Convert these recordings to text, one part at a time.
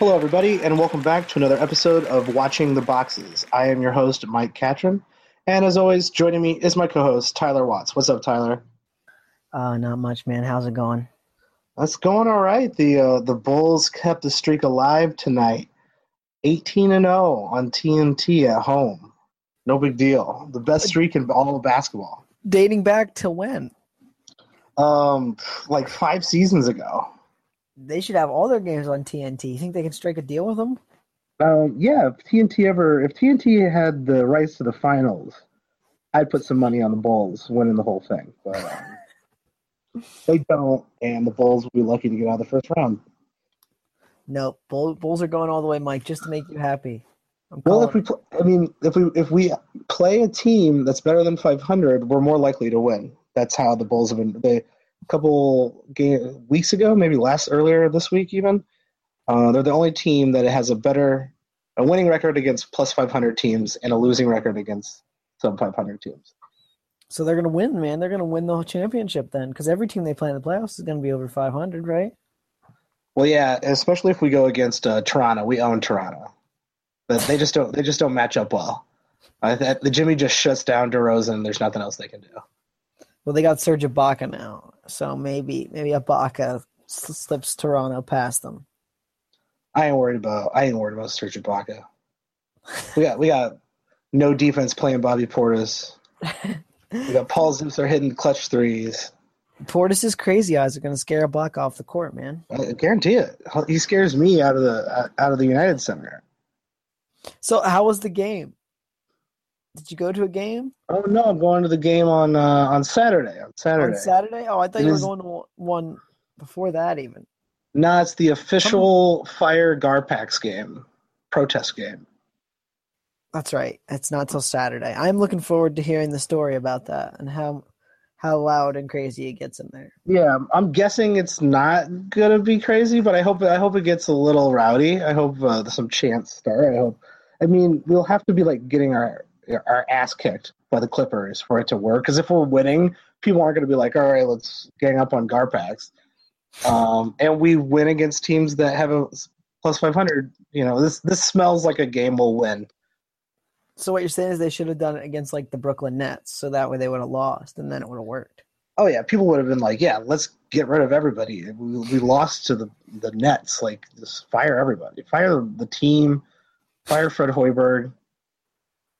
Hello, everybody, and welcome back to another episode of Watching the Boxes. I am your host, Mike Catron, and as always, joining me is my co-host Tyler Watts. What's up, Tyler? Uh, not much, man. How's it going? That's going all right. The uh, the Bulls kept the streak alive tonight, eighteen and zero on TNT at home. No big deal. The best streak in all of basketball. Dating back to when? Um, like five seasons ago. They should have all their games on TNT. You think they can strike a deal with them? Um, yeah, if TNT ever, if TNT had the rights to the finals, I'd put some money on the Bulls winning the whole thing. But um, they don't, and the Bulls will be lucky to get out of the first round. Bull, Bulls are going all the way, Mike, just to make you happy. I'm Well, if we, pl- I mean, if we if we play a team that's better than 500, we're more likely to win. That's how the Bulls have been. They a couple game, weeks ago, maybe last earlier this week, even. Uh, they're the only team that has a better a winning record against plus 500 teams and a losing record against sub 500 teams. so they're going to win, man. They're going to win the whole championship then, because every team they play in the playoffs is going to be over 500, right? Well, yeah, especially if we go against uh, Toronto. We own Toronto, but they just don't. They just don't match up well. Uh, that, the Jimmy just shuts down DeRozan. There's nothing else they can do. Well, they got Serge Ibaka now, so maybe maybe Ibaka slips Toronto past them. I ain't worried about. I ain't worried about Serge Ibaka. We got we got no defense playing Bobby Portis. We got Paul Zipser hitting clutch threes. Portis's crazy eyes are going to scare Ibaka off the court, man. I guarantee it. He scares me out of the out of the United Center. So how was the game? Did you go to a game Oh no, I'm going to the game on uh, on Saturday. On Saturday. on Saturday? Oh, I thought It you were is- going to one before that even. No, it's the official Fire Garpax game, protest game. That's right. It's not till Saturday. I'm looking forward to hearing the story about that and how how loud and crazy it gets in there. Yeah, I'm guessing it's not gonna be crazy, but I hope I hope it gets a little rowdy. I hope uh, some chants start. I hope. I mean, we'll have to be like getting our our ass kicked by the Clippers for it to work. Because if we're winning, people aren't gonna be like, all right, let's gang up on Garpax. Um, and we win against teams that have a plus 500. You know, this this smells like a game we'll win. So what you're saying is they should have done it against like the Brooklyn Nets, so that way they would have lost, and then it would have worked. Oh yeah, people would have been like, "Yeah, let's get rid of everybody." We, we lost to the the Nets. Like, just fire everybody. Fire the team. Fire Fred Hoiberg.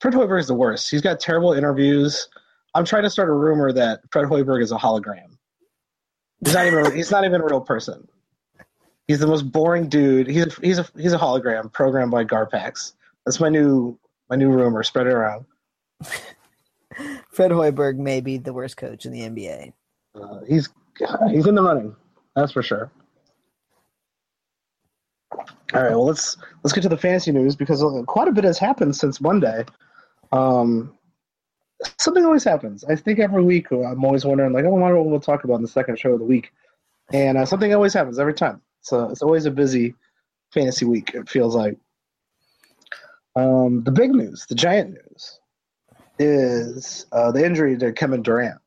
Fred Hoiberg is the worst. He's got terrible interviews. I'm trying to start a rumor that Fred Hoiberg is a hologram. He's not even. he's not even a real person. He's the most boring dude. He's a, he's a he's a hologram programmed by Garpax. That's my new my new rumor. Spread it around. Fred Hoiberg may be the worst coach in the NBA. Uh, he's he's in the running. That's for sure. All right, well let's let's get to the fantasy news because quite a bit has happened since Monday. Um, something always happens. I think every week I'm always wondering, like, I wonder what we'll talk about in the second show of the week, and uh, something always happens every time. So it's always a busy fantasy week. It feels like. Um, the big news, the giant news, is uh, the injury to Kevin Durant.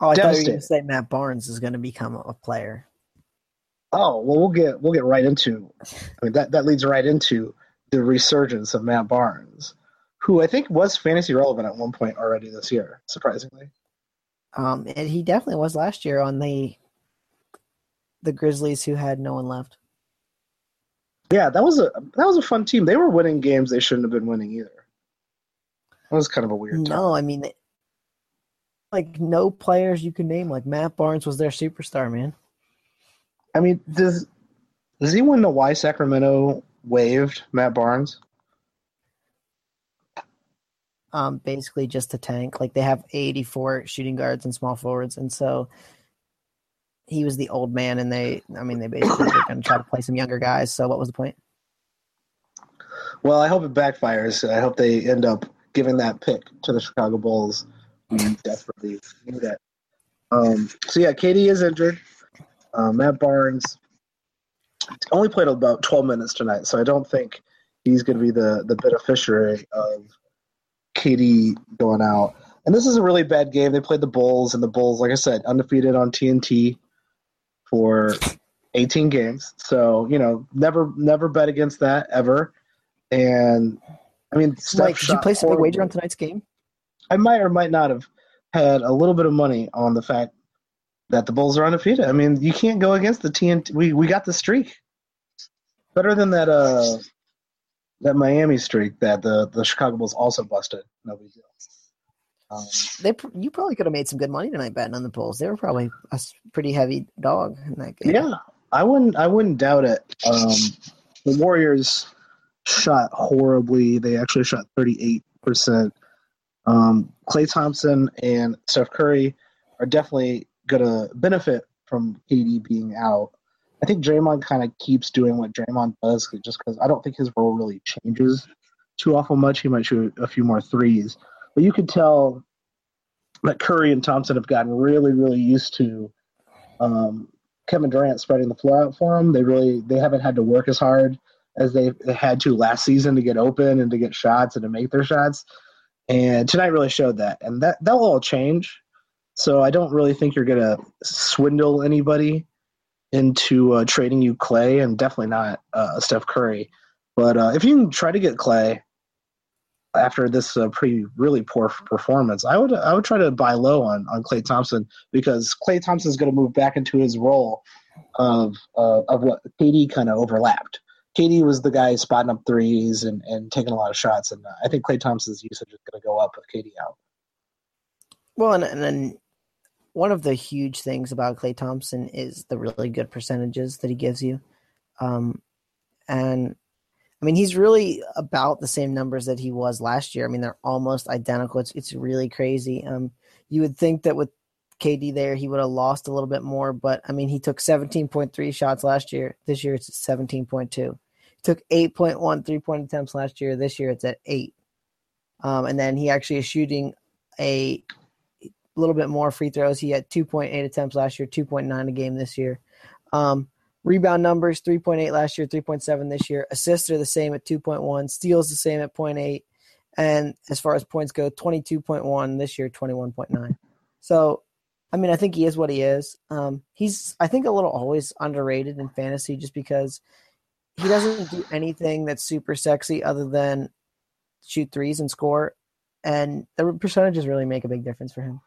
Oh, I thought you were going to say Matt Barnes is going to become a player. Oh well, we'll get we'll get right into. I mean that that leads right into the resurgence of Matt Barnes, who I think was fantasy relevant at one point already this year, surprisingly. Um, and he definitely was last year on the the Grizzlies, who had no one left. Yeah, that was a that was a fun team. They were winning games they shouldn't have been winning either. That was kind of a weird time. No, I mean, like no players you can name. Like Matt Barnes was their superstar, man. I mean, does does anyone know why Sacramento waived Matt Barnes? Um, basically just to tank. Like they have 84 shooting guards and small forwards, and so he was the old man, and they, I mean, they basically were going to try to play some younger guys. So what was the point? Well, I hope it backfires. I hope they end up giving that pick to the Chicago Bulls. We desperately need that. Um, so yeah, KD is injured. Uh, Matt Barnes only played about 12 minutes tonight, so I don't think he's going to be the the beneficiary of KD going out. And this is a really bad game. They played the Bulls, and the Bulls, like I said, undefeated on TNT for 18 games. So you know, never never bet against that ever. And I mean, Mike, did you place a big wager on tonight's game? I might or might not have had a little bit of money on the fact that the Bulls are undefeated. I mean, you can't go against the TNT. We we got the streak. Better than that uh that Miami streak that the the Chicago Bulls also busted. No big deal. Um, they you probably could have made some good money tonight betting on the Bulls. They were probably a pretty heavy dog in that game. Yeah, I wouldn't I wouldn't doubt it. Um, the Warriors shot horribly. They actually shot thirty eight percent. Um, Klay Thompson and Steph Curry are definitely gonna benefit from KD being out. I think Draymond kind of keeps doing what Draymond does, just because I don't think his role really changes too awful much. He might shoot a few more threes, but you could tell that Curry and Thompson have gotten really, really used to um, Kevin Durant spreading the floor out for them. They really they haven't had to work as hard as they had to last season to get open and to get shots and to make their shots. And tonight really showed that, and that that will all change. So I don't really think you're gonna swindle anybody into uh, trading you Klay and definitely not uh, Steph Curry. But uh, if you can try to get Klay after this uh, pretty really poor performance, I would I would try to buy low on on Klay Thompson because Klay Thompson is going to move back into his role of uh, of what KD kind of overlapped. KD was the guy spotting up threes and, and taking a lot of shots, and I think Klay Thompson's usage is going to go up with KD out. Well, and, and then one of the huge things about Klay Thompson is the really good percentages that he gives you. Um, and I mean, he's really about the same numbers that he was last year. I mean, they're almost identical. It's it's really crazy. Um, you would think that with KD there, he would have lost a little bit more, but I mean, he took 17.3 shots last year. This year, it's 17.2. He took 8.1 three point attempts last year. This year, it's at eight. Um, and then he actually is shooting a a little bit more free throws. He had 2.8 attempts last year, 2.9 a game this year. Um, rebound numbers 3.8 last year, 3.7 this year. Assists are the same at 2.1. Steals the same at 0.8. And as far as points go, 22.1 this year, 21.9. So, I mean, I think he is what he is. Um, he's, I think, a little always underrated in fantasy just because he doesn't do anything that's super sexy other than shoot threes and score. And the percentages really make a big difference for him.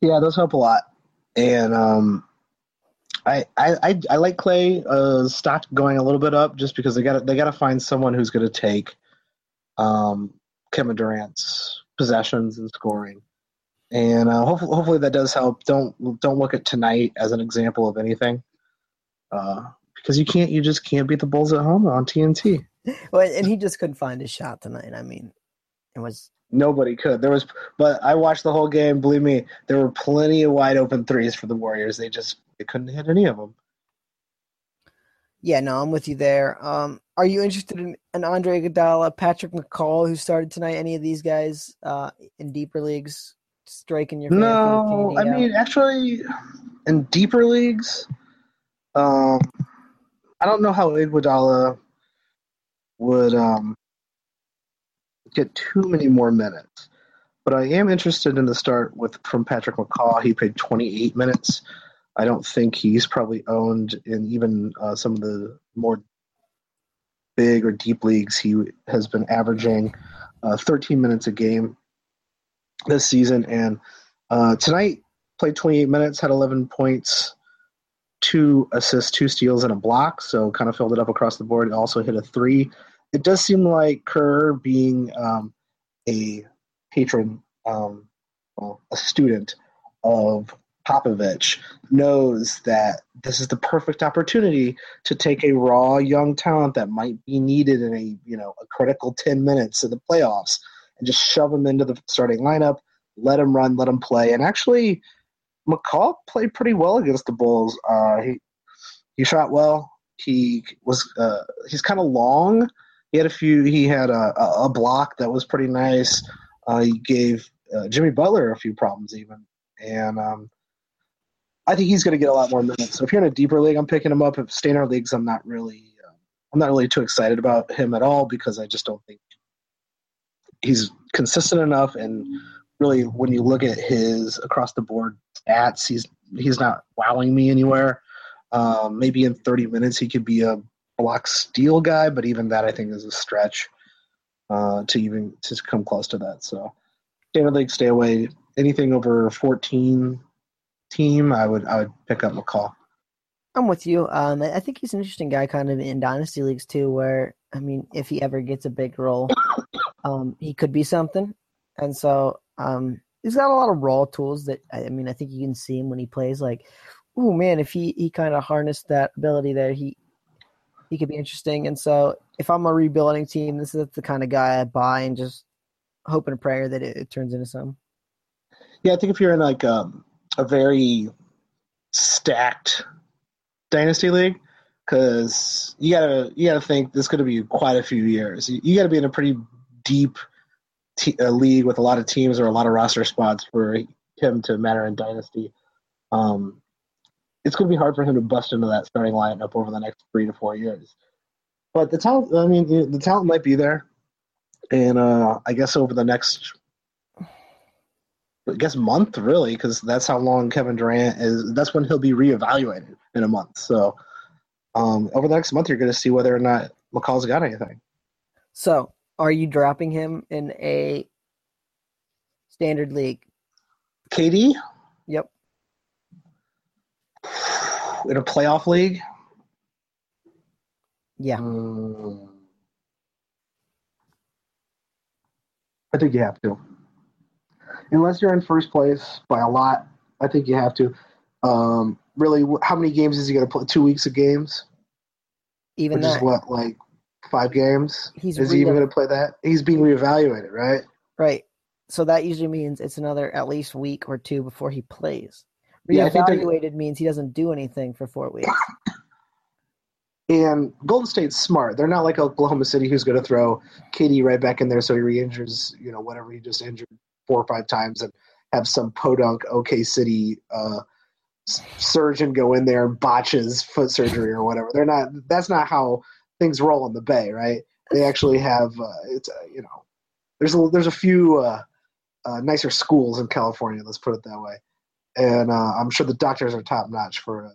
Yeah, those help a lot. And um, I, I I like Klay uh, stock going a little bit up just because they got they got to find someone who's going to take um, Kevin Durant's possessions and scoring, and uh, hopefully, hopefully that does help. Don't don't look at tonight as an example of anything, uh, because you can't you just can't beat the Bulls at home on TNT. Well, and he just couldn't find his shot tonight. I mean, it was Nobody could. There was, but I watched the whole game. Believe me, there were plenty of wide open threes for the Warriors. They just they couldn't hit any of them. Yeah, no, I'm with you there. Um, are you interested in, in Andre Iguodala, Patrick McCaw, who started tonight? Any of these guys uh, in deeper leagues striking your? No, I mean actually, in deeper leagues, um, I don't know how Iguodala would um, get too many more minutes. But I am interested in the start with from Patrick McCaw. He played 28 minutes. I don't think he's probably owned in even uh, some of the more big or deep leagues. He has been averaging uh, 13 minutes a game this season, and uh, tonight played 28 minutes, had 11 points, two assists, two steals, and a block. So kind of filled it up across the board. Also hit a three it does seem like Kerr, being um, a patron, um, well, a student of Popovich, knows that this is the perfect opportunity to take a raw young talent that might be needed in a you know a critical ten minutes of the playoffs and just shove him into the starting lineup, let him run, let him play, and actually. McCaw played pretty well against the Bulls. Uh, he he shot well. He was uh, he's kind of long, he had a few. He had a, a block that was pretty nice. Uh, he gave uh, Jimmy Butler a few problems even, and um, I think he's going to get a lot more minutes. So if you're in a deeper league, I'm picking him up. If standard leagues, I'm not really, uh, I'm not really too excited about him at all because I just don't think he's consistent enough. And really, when you look at his across the board stats, he's he's not wowing me anywhere. Um, maybe in 30 minutes he could be a block steal guy, but even that I think is a stretch uh, to even to come close to that. So standard league, stay away. Anything over 14 team, I would I would pick up McCaw. I'm with you. Um, I think he's an interesting guy, kind of in dynasty leagues too. Where I mean, if he ever gets a big role, um, he could be something. And so, um, he's got a lot of raw tools that I mean, I think you can see him when he plays. Like, oh man, if he he kind of harnessed that ability there, he he could be interesting. And so, if I'm a rebuilding team, this is the kind of guy I buy and just hope and prayer that it, it turns into some. Yeah, I think if you're in like um, a very stacked dynasty league, because you gotta you gotta think this is gonna be quite a few years. You, you gotta be in a pretty deep uh, league with a lot of teams or a lot of roster spots for him to matter in dynasty. Um, it's going to be hard for him to bust into that starting lineup over the next three to four years. But the talent, I mean, the talent might be there, and uh, I guess over the next, I guess month really, because that's how long Kevin Durant is. That's when he'll be reevaluated in a month. So um, over the next month, you're going to see whether or not McCaw's got anything. So, are you dropping him in a standard league? KD? Yep. In a playoff league? Yeah. Um, I think you have to. Unless you're in first place by a lot, I think you have to. Um, really, how many games is he going to play? Two weeks of games? Even Which that. is what, like five games? He's is he even going to play that? He's being reevaluated, right? Right. So that usually means it's another at least week or two before he plays. Yeah, think they're- means he doesn't do anything for four weeks. And Golden State's smart. They're not like Oklahoma City, who's going to throw KD right back in there so he re-injures, you know, whatever he just injured four or five times, and have some podunk OK City uh, surgeon go in there and botches foot surgery or whatever. They're not. That's not how things roll in the Bay, right? They actually have. Uh, it's uh, you know, there's a there's a few uh, uh, nicer schools in California. Let's put it that way. And uh, I'm sure the doctors are top notch for a,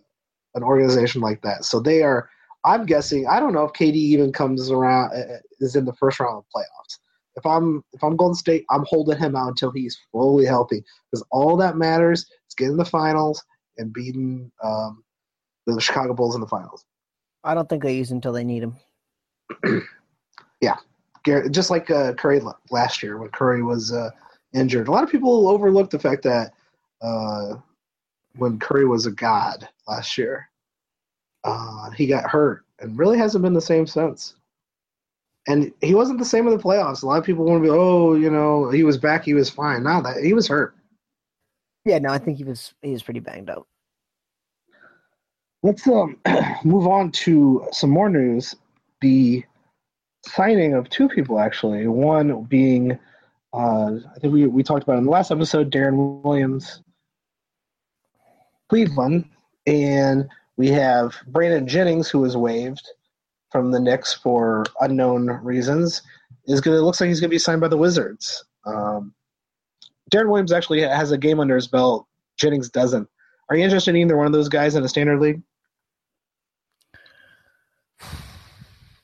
an organization like that. So they are. I'm guessing. I don't know if KD even comes around uh, is in the first round of playoffs. If I'm if I'm Golden State, I'm holding him out until he's fully healthy because all that matters is getting the finals and beating um, the Chicago Bulls in the finals. I don't think they use him until they need him. Gar- Just like uh, Curry last year when Curry was uh, injured. A lot of people overlook the fact that uh, when Curry was a god last year, uh, he got hurt and really hasn't been the same since. And he wasn't the same in the playoffs. A lot of people want to be, oh, you know, he was back, he was fine. No, that he was hurt. Yeah, no, I think he was he was pretty banged up. Let's um, move on to some more news. The signing of two people, actually. One being, uh, I think we, we talked about in the last episode, Deron Williams, Cleveland. And we have Brandon Jennings, who was waived from the Knicks for unknown reasons. Is gonna looks like he's gonna be signed by the Wizards. Um, Deron Williams actually has a game under his belt. Jennings doesn't. Are you interested in either one of those guys in a standard league?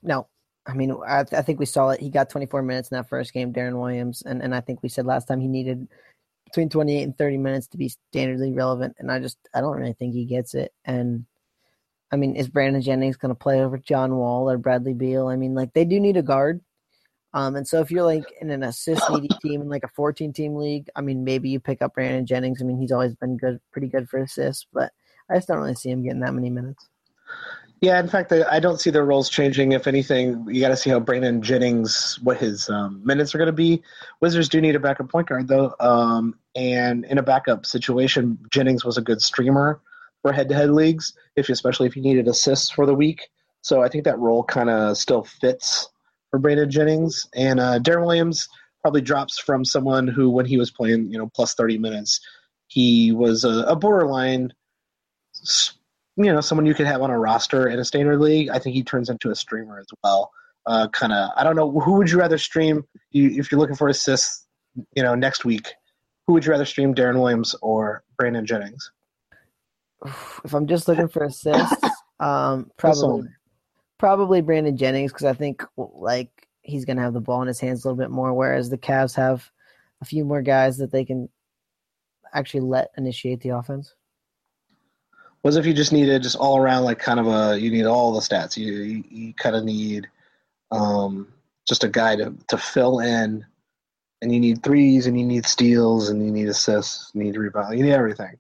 No, I mean, I, I think we saw it. He got 24 minutes in that first game, Deron Williams, and, and I think we said last time he needed between 28 and 30 minutes to be standardly relevant, and I just I don't really think he gets it. And I mean, is Brandon Jennings going to play over John Wall or Bradley Beal? I mean, like they do need a guard. Um, and so if you're like in an assist needy team in like a 14 team league, I mean, maybe you pick up Brandon Jennings. I mean, he's always been good, pretty good for assists, but I just don't really see him getting that many minutes. Yeah, in fact, I don't see their roles changing. If anything, you got to see how Brandon Jennings, what his um, minutes are going to be. Wizards do need a backup point guard, though. Um, and in a backup situation, Jennings was a good streamer for head-to-head leagues, if especially if you needed assists for the week. So I think that role kind of still fits for Brandon Jennings. And uh, Deron Williams probably drops from someone who, when he was playing, you know, plus 30 minutes, he was a, a borderline s- you know someone you could have on a roster in a standard league. I think he turns into a streamer as well. Uh, kind of, I don't know who would you rather stream you, if you're looking for assists. You know, next week, who would you rather stream, Deron Williams or Brandon Jennings? if I'm just looking for assists, um, probably probably Brandon Jennings because I think like he's gonna have the ball in his hands a little bit more, whereas the Cavs have a few more guys that they can actually let initiate the offense. Was if you just needed just all around like kind of a you need all the stats. You you, you kind of need um, just a guy to to fill in, and you need threes and you need steals and you need assists, you need rebound, you need everything.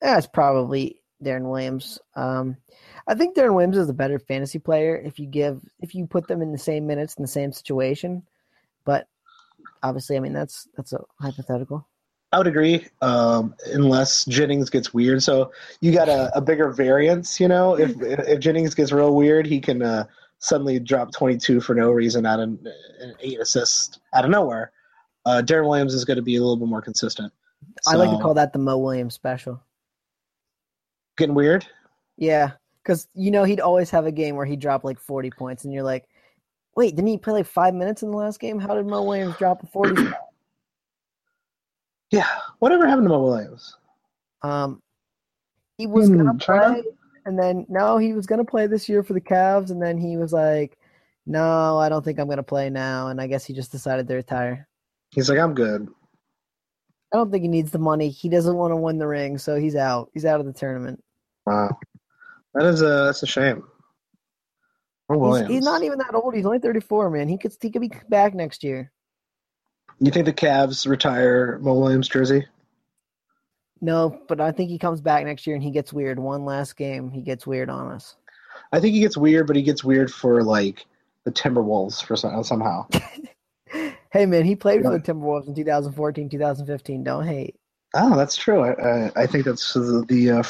That's probably Deron Williams. Um, I think Deron Williams is a better fantasy player if you give if you put them in the same minutes in the same situation. But obviously, I mean that's that's a hypothetical. I would agree, um, unless Jennings gets weird. So you got a, a bigger variance, you know. If if Jennings gets real weird, he can uh, suddenly drop 22 for no reason out of an eight assist out of nowhere. Uh, Deron Williams is going to be a little bit more consistent. So, I like to call that the Mo Williams special. Getting weird. Yeah, because you know he'd always have a game where he dropped like 40 points, and you're like, wait, didn't he play like five minutes in the last game? How did Mo Williams drop a 40? Yeah, whatever happened to Mo Williams? Um, he was gonna play, and then no, he was gonna play this year for the Cavs, and then he was like, "No, I don't think I'm gonna play now," and I guess he just decided to retire. He's like, "I'm good." I don't think he needs the money. He doesn't want to win the ring, so he's out. He's out of the tournament. Wow, that is a that's a shame. He's, he's, not even that old. He's only 34, man. He could he could be back next year. You think the Cavs retire Mo Williams jersey? No, but I think he comes back next year and he gets weird. One last game, he gets weird on us. I think he gets weird, but he gets weird for like the Timberwolves for some, somehow. hey man, he played for the Timberwolves in 2014, 2015. Don't hate. Oh, that's true. I I, I think that's the, the uh,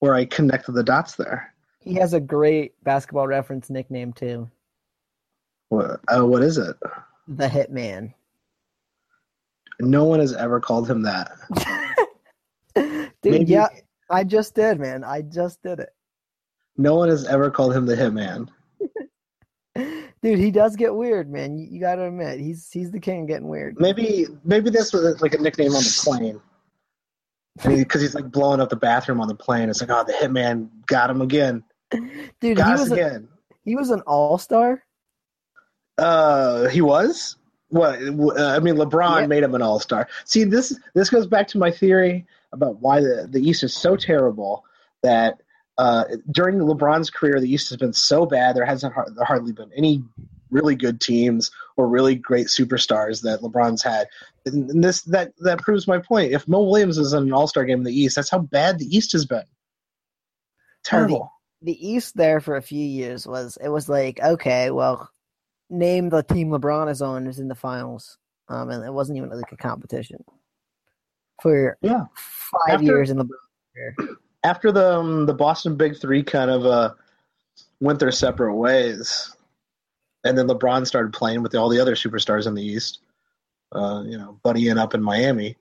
where I connected the dots there. He has a great basketball reference nickname too. What? Uh, what is it? The Hitman. No one has ever called him that. Dude, Maybe, yeah, I just did, man. I just did it. No one has ever called him the Hitman. Dude, he does get weird, man. You, you got to admit, he's he's the king getting weird. Maybe maybe this was like a nickname on the plane, because he, he's like blowing up the bathroom on the plane. It's like, oh, the Hitman got him again. Dude, got he was again. A, he was an all star. Uh, he was. What uh, I mean, LeBron made him an All Star. See, this this goes back to my theory about why the, the East is so terrible that uh, during LeBron's career, the East has been so bad. There hasn't there hardly been any really good teams or really great superstars that LeBron's had. And this that that proves my point. If Mo Williams is in an All Star game in the East, that's how bad the East has been. Terrible. The, the East there for a few years was it was like okay, well name the team LeBron is on is in the finals, um, and it wasn't even like a competition for yeah five after, years in the after the um, the Boston Big Three kind of uh, went their separate ways, and then LeBron started playing with all the other superstars in the East. Uh, you know, buddying up in Miami.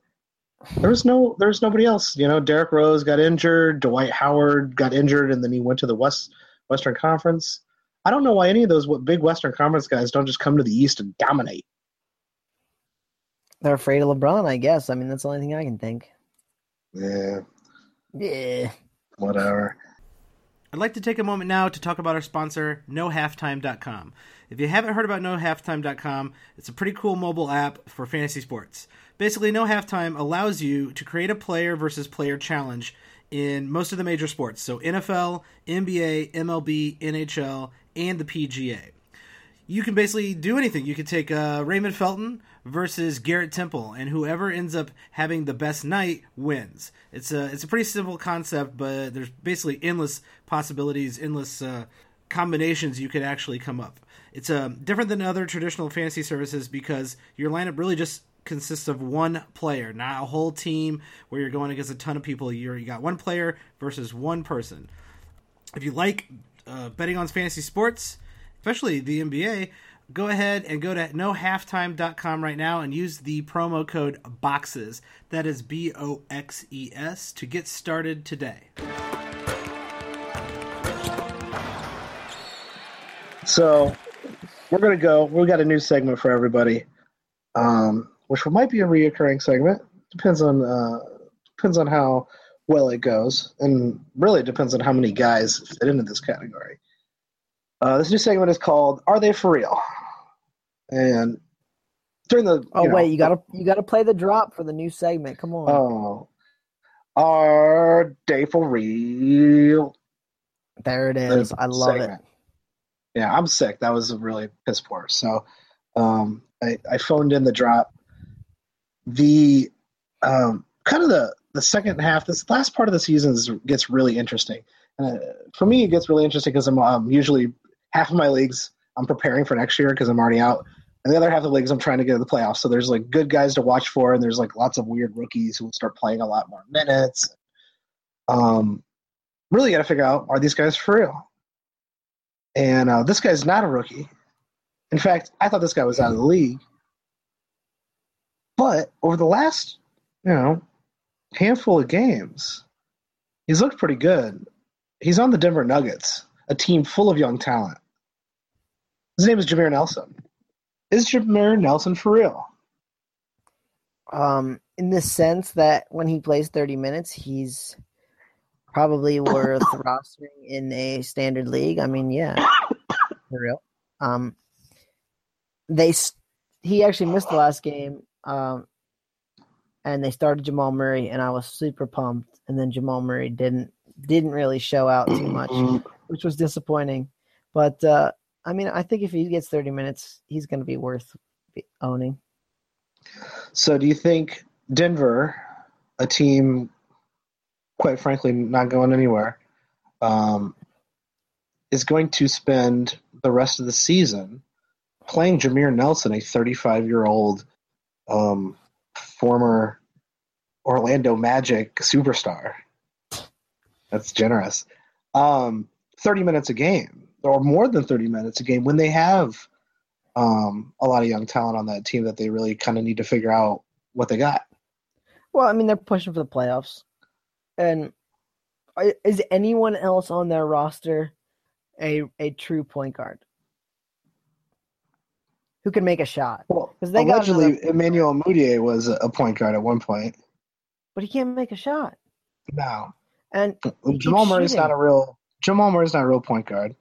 There was no, there was nobody else. You know, Derrick Rose got injured. Dwight Howard got injured, and then he went to the West Western Conference. I don't know why any of those big Western Conference guys don't just come to the East and dominate. They're afraid of LeBron, I guess. I mean, that's the only thing I can think. Yeah. Yeah. Whatever. I'd like to take a moment now to talk about our sponsor, NoHalftime.com. If you haven't heard about NoHalftime.com, it's a pretty cool mobile app for fantasy sports. Basically, No Halftime allows you to create a player versus player challenge in most of the major sports. So NFL, NBA, MLB, NHL, and the PGA. You can basically do anything. You could take uh, Raymond Felton versus Garrett Temple, and whoever ends up having the best night wins. It's a it's a pretty simple concept, but there's basically endless possibilities, endless uh, combinations you could actually come up. It's uh, different than other traditional fantasy services because your lineup really just consists of one player, not a whole team where you're going against a ton of people. You're, you got one player versus one person. If you like uh, betting on fantasy sports, especially the NBA, go ahead and go to nohalftime.com right now and use the promo code BOXES. That is B O X E S to get started today. So we're going to go. We've got a new segment for everybody, um, which might be a reoccurring segment. Depends on uh, depends on how well it goes, and really it depends on how many guys fit into this category. Uh, this new segment is called "Are They for Real?" And during the Oh you know, wait, you gotta you gotta play the drop for the new segment. Come on. oh, are they for real? there it is. the. I love it. Yeah, I'm sick. That was a really piss poor. So um, I, I phoned in the drop. The um, kind of the the second half, this last part of the season is, gets really interesting. Uh, for me, it gets really interesting because I'm um, usually half of my leagues I'm preparing for next year because I'm already out, and the other half of the leagues I'm trying to get to the playoffs. So there's like good guys to watch for, and there's like lots of weird rookies who will start playing a lot more minutes. Um, really got to figure out are these guys for real? And uh, this guy's not a rookie. In fact, I thought this guy was out of the league. But over the last, you know, handful of games, he's looked pretty good. He's on the Denver Nuggets, a team full of young talent. His name is Jameer Nelson. Is Jameer Nelson for real? Um, in the sense that when he plays 30 minutes, he's probably worth rostering in a standard league. I mean, yeah, for real. Um, they he actually missed the last game. Um, and they started Jamal Murray, and I was super pumped. And then Jamal Murray didn't didn't really show out too much, which was disappointing. But uh, I mean, I think if he gets 30 minutes, he's going to be worth owning. So, do you think Denver, a team, quite frankly, not going anywhere, um, is going to spend the rest of the season playing Jameer Nelson, a 35 year old um, former Orlando Magic superstar? That's generous. Um, 30 minutes a game, or more than 30 minutes a game, when they have um, a lot of young talent on that team that they really kind of need to figure out what they got. Well, I mean, they're pushing for the playoffs, and is anyone else on their roster a a true point guard who can make a shot? Well, they got allegedly, Emmanuel Mudiay was a point guard at one point. But he can't make a shot, No, and Jamal Murray's shooting. not a real Jamal Murray's not a real point guard.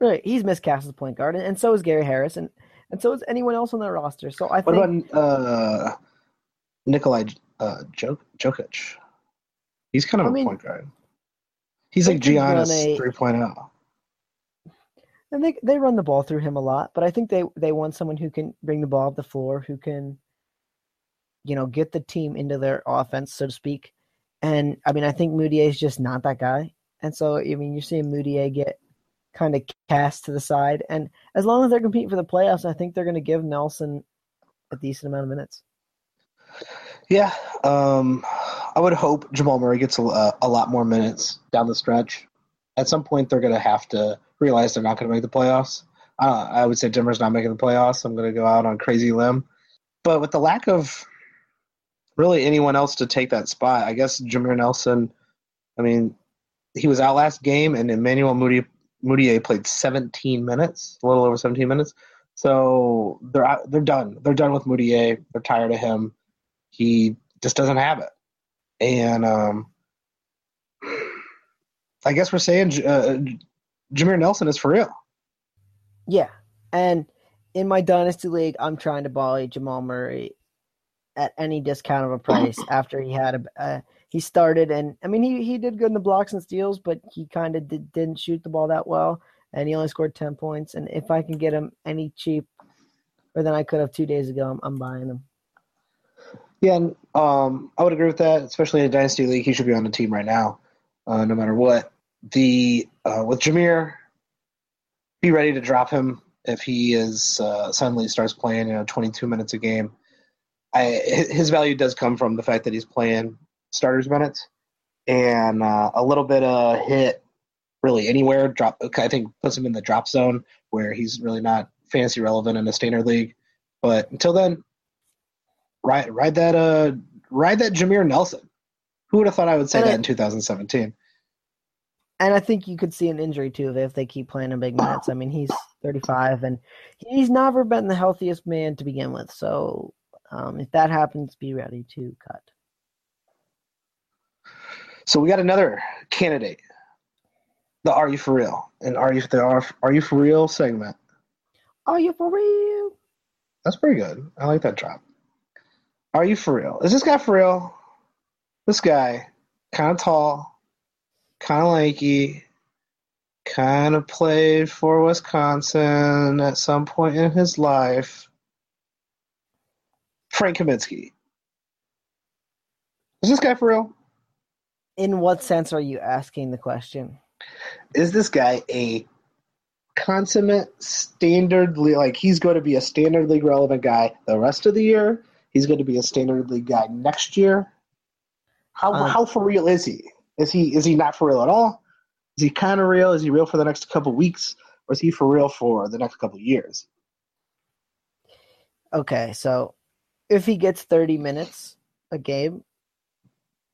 right, he's miscast as point guard, and, and so is Gary Harris, and and so is anyone else on their roster. So I What think about uh, Nikolai uh, Jok- Jokic? He's kind of I a mean, point guard. He's like Giannis a- 3.0. And they they run the ball through him a lot, but I think they they want someone who can bring the ball up the floor, who can, you know, get the team into their offense, so to speak. And I mean, I think Mudiay is just not that guy. And so, I mean, you're seeing Mudiay get kind of cast to the side. And as long as they're competing for the playoffs, I think they're going to give Nelson a decent amount of minutes. Yeah, um, I would hope Jamal Murray gets a, a lot more minutes down the stretch. At some point, they're going to have to realize they're not going to make the playoffs. Uh, I would say Denver's not making the playoffs. I'm going to go out on crazy limb. But with the lack of really anyone else to take that spot, I guess Jameer Nelson, I mean, he was out last game, and Emmanuel Mudiay, played 17 minutes, a little over 17 minutes. So they're out, they're done. They're done with Mudiay. They're tired of him he just doesn't have it. And um, I guess we're saying uh, Jameer Nelson is for real. Yeah. And in my dynasty league, I'm trying to volley Jamal Murray at any discount of a price after he had a uh, he started and I mean he he did good in the blocks and steals, but he kind of did, didn't shoot the ball that well, and he only scored ten points. And if I can get him any cheap, or than I could have two days ago, I'm, I'm buying him. Yeah, and, um, I would agree with that, especially in a dynasty league. He should be on the team right now, uh, no matter what. The uh, with Jameer, be ready to drop him if he is uh, suddenly starts playing, you know, 22 minutes a game. I, his value does come from the fact that he's playing starters minutes and uh, a little bit of hit really anywhere drop I think puts him in the drop zone where he's really not fantasy relevant in a standard league. But until then, ride ride that uh ride that Jameer Nelson. Who would have thought I would say that in 2017? And I think you could see an injury too if they keep playing in big minutes. I mean, he's 35 and he's never been the healthiest man to begin with. So um, if that happens, be ready to cut. So we got another candidate. The Are You For Real? And Are You, the Are, Are You For Real segment. Are you for real? That's pretty good. I like that drop. Are you for real? Is this guy for real? This guy, kind of tall, kind of lanky, kind of played for Wisconsin at some point in his life. Frank Kaminsky. Is this guy for real? In what sense are you asking the question? Is this guy a consummate standard like he's going to be a standard league relevant guy the rest of the year? He's going to be a standard league guy next year. How Um, how for real is he? Is he is he not for real at all? Is he kind of real? Is he real for the next couple weeks, or is he for real for the next couple years? Okay, so if he gets 30 minutes a game,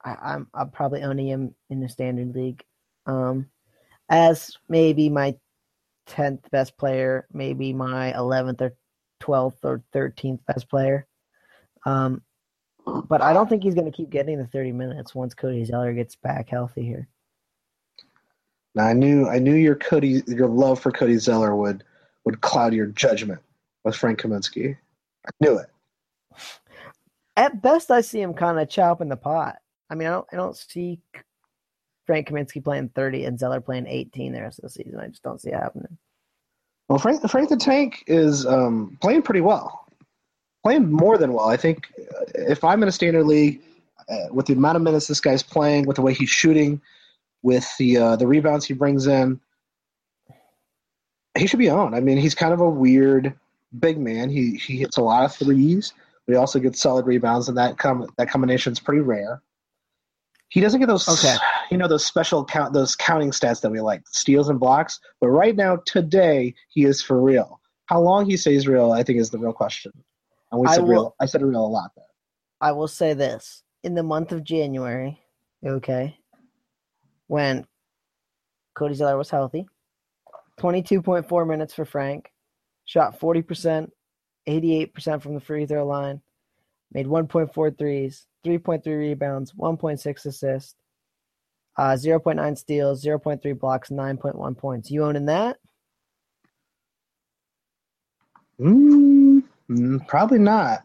I, I'm I'm probably owning him in the standard league, um, as maybe my 10th best player, maybe my 11th or 12th or 13th best player. Um, but I don't think he's going to keep getting the 30 minutes once Cody Zeller gets back healthy here. Now I knew I knew your Cody your love for Cody Zeller would would cloud your judgment with Frank Kaminsky. I knew it. At best, I see him kind of chopping the pot. I mean, I don't I don't see Frank Kaminsky playing 30 and Zeller playing 18 the rest of the season. I just don't see it happening. Well, Frank Frank the Tank is um, playing pretty well, playing more than well. I think uh, if I'm in a standard league, uh, with the amount of minutes this guy's playing, with the way he's shooting, with the uh, the rebounds he brings in, he should be owned. I mean, he's kind of a weird big man. He he hits a lot of threes, but he also gets solid rebounds, and that com- that combination is pretty rare. He doesn't get those, Okay. you know, those special count, those counting stats that we like, steals and blocks. But right now, today, he is for real. How long he stays real, I think, is the real question. And we I said will- real. I said real a lot there. I will say this in the month of January, okay, when Cody Zeller was healthy, 22.4 minutes for Frank, shot 40%, 88% from the free throw line, made 1.4 threes, 3.3 rebounds, 1.6 assists, uh, 0.9 steals, 0.3 blocks, 9.1 points. You owning that? Mm, probably not.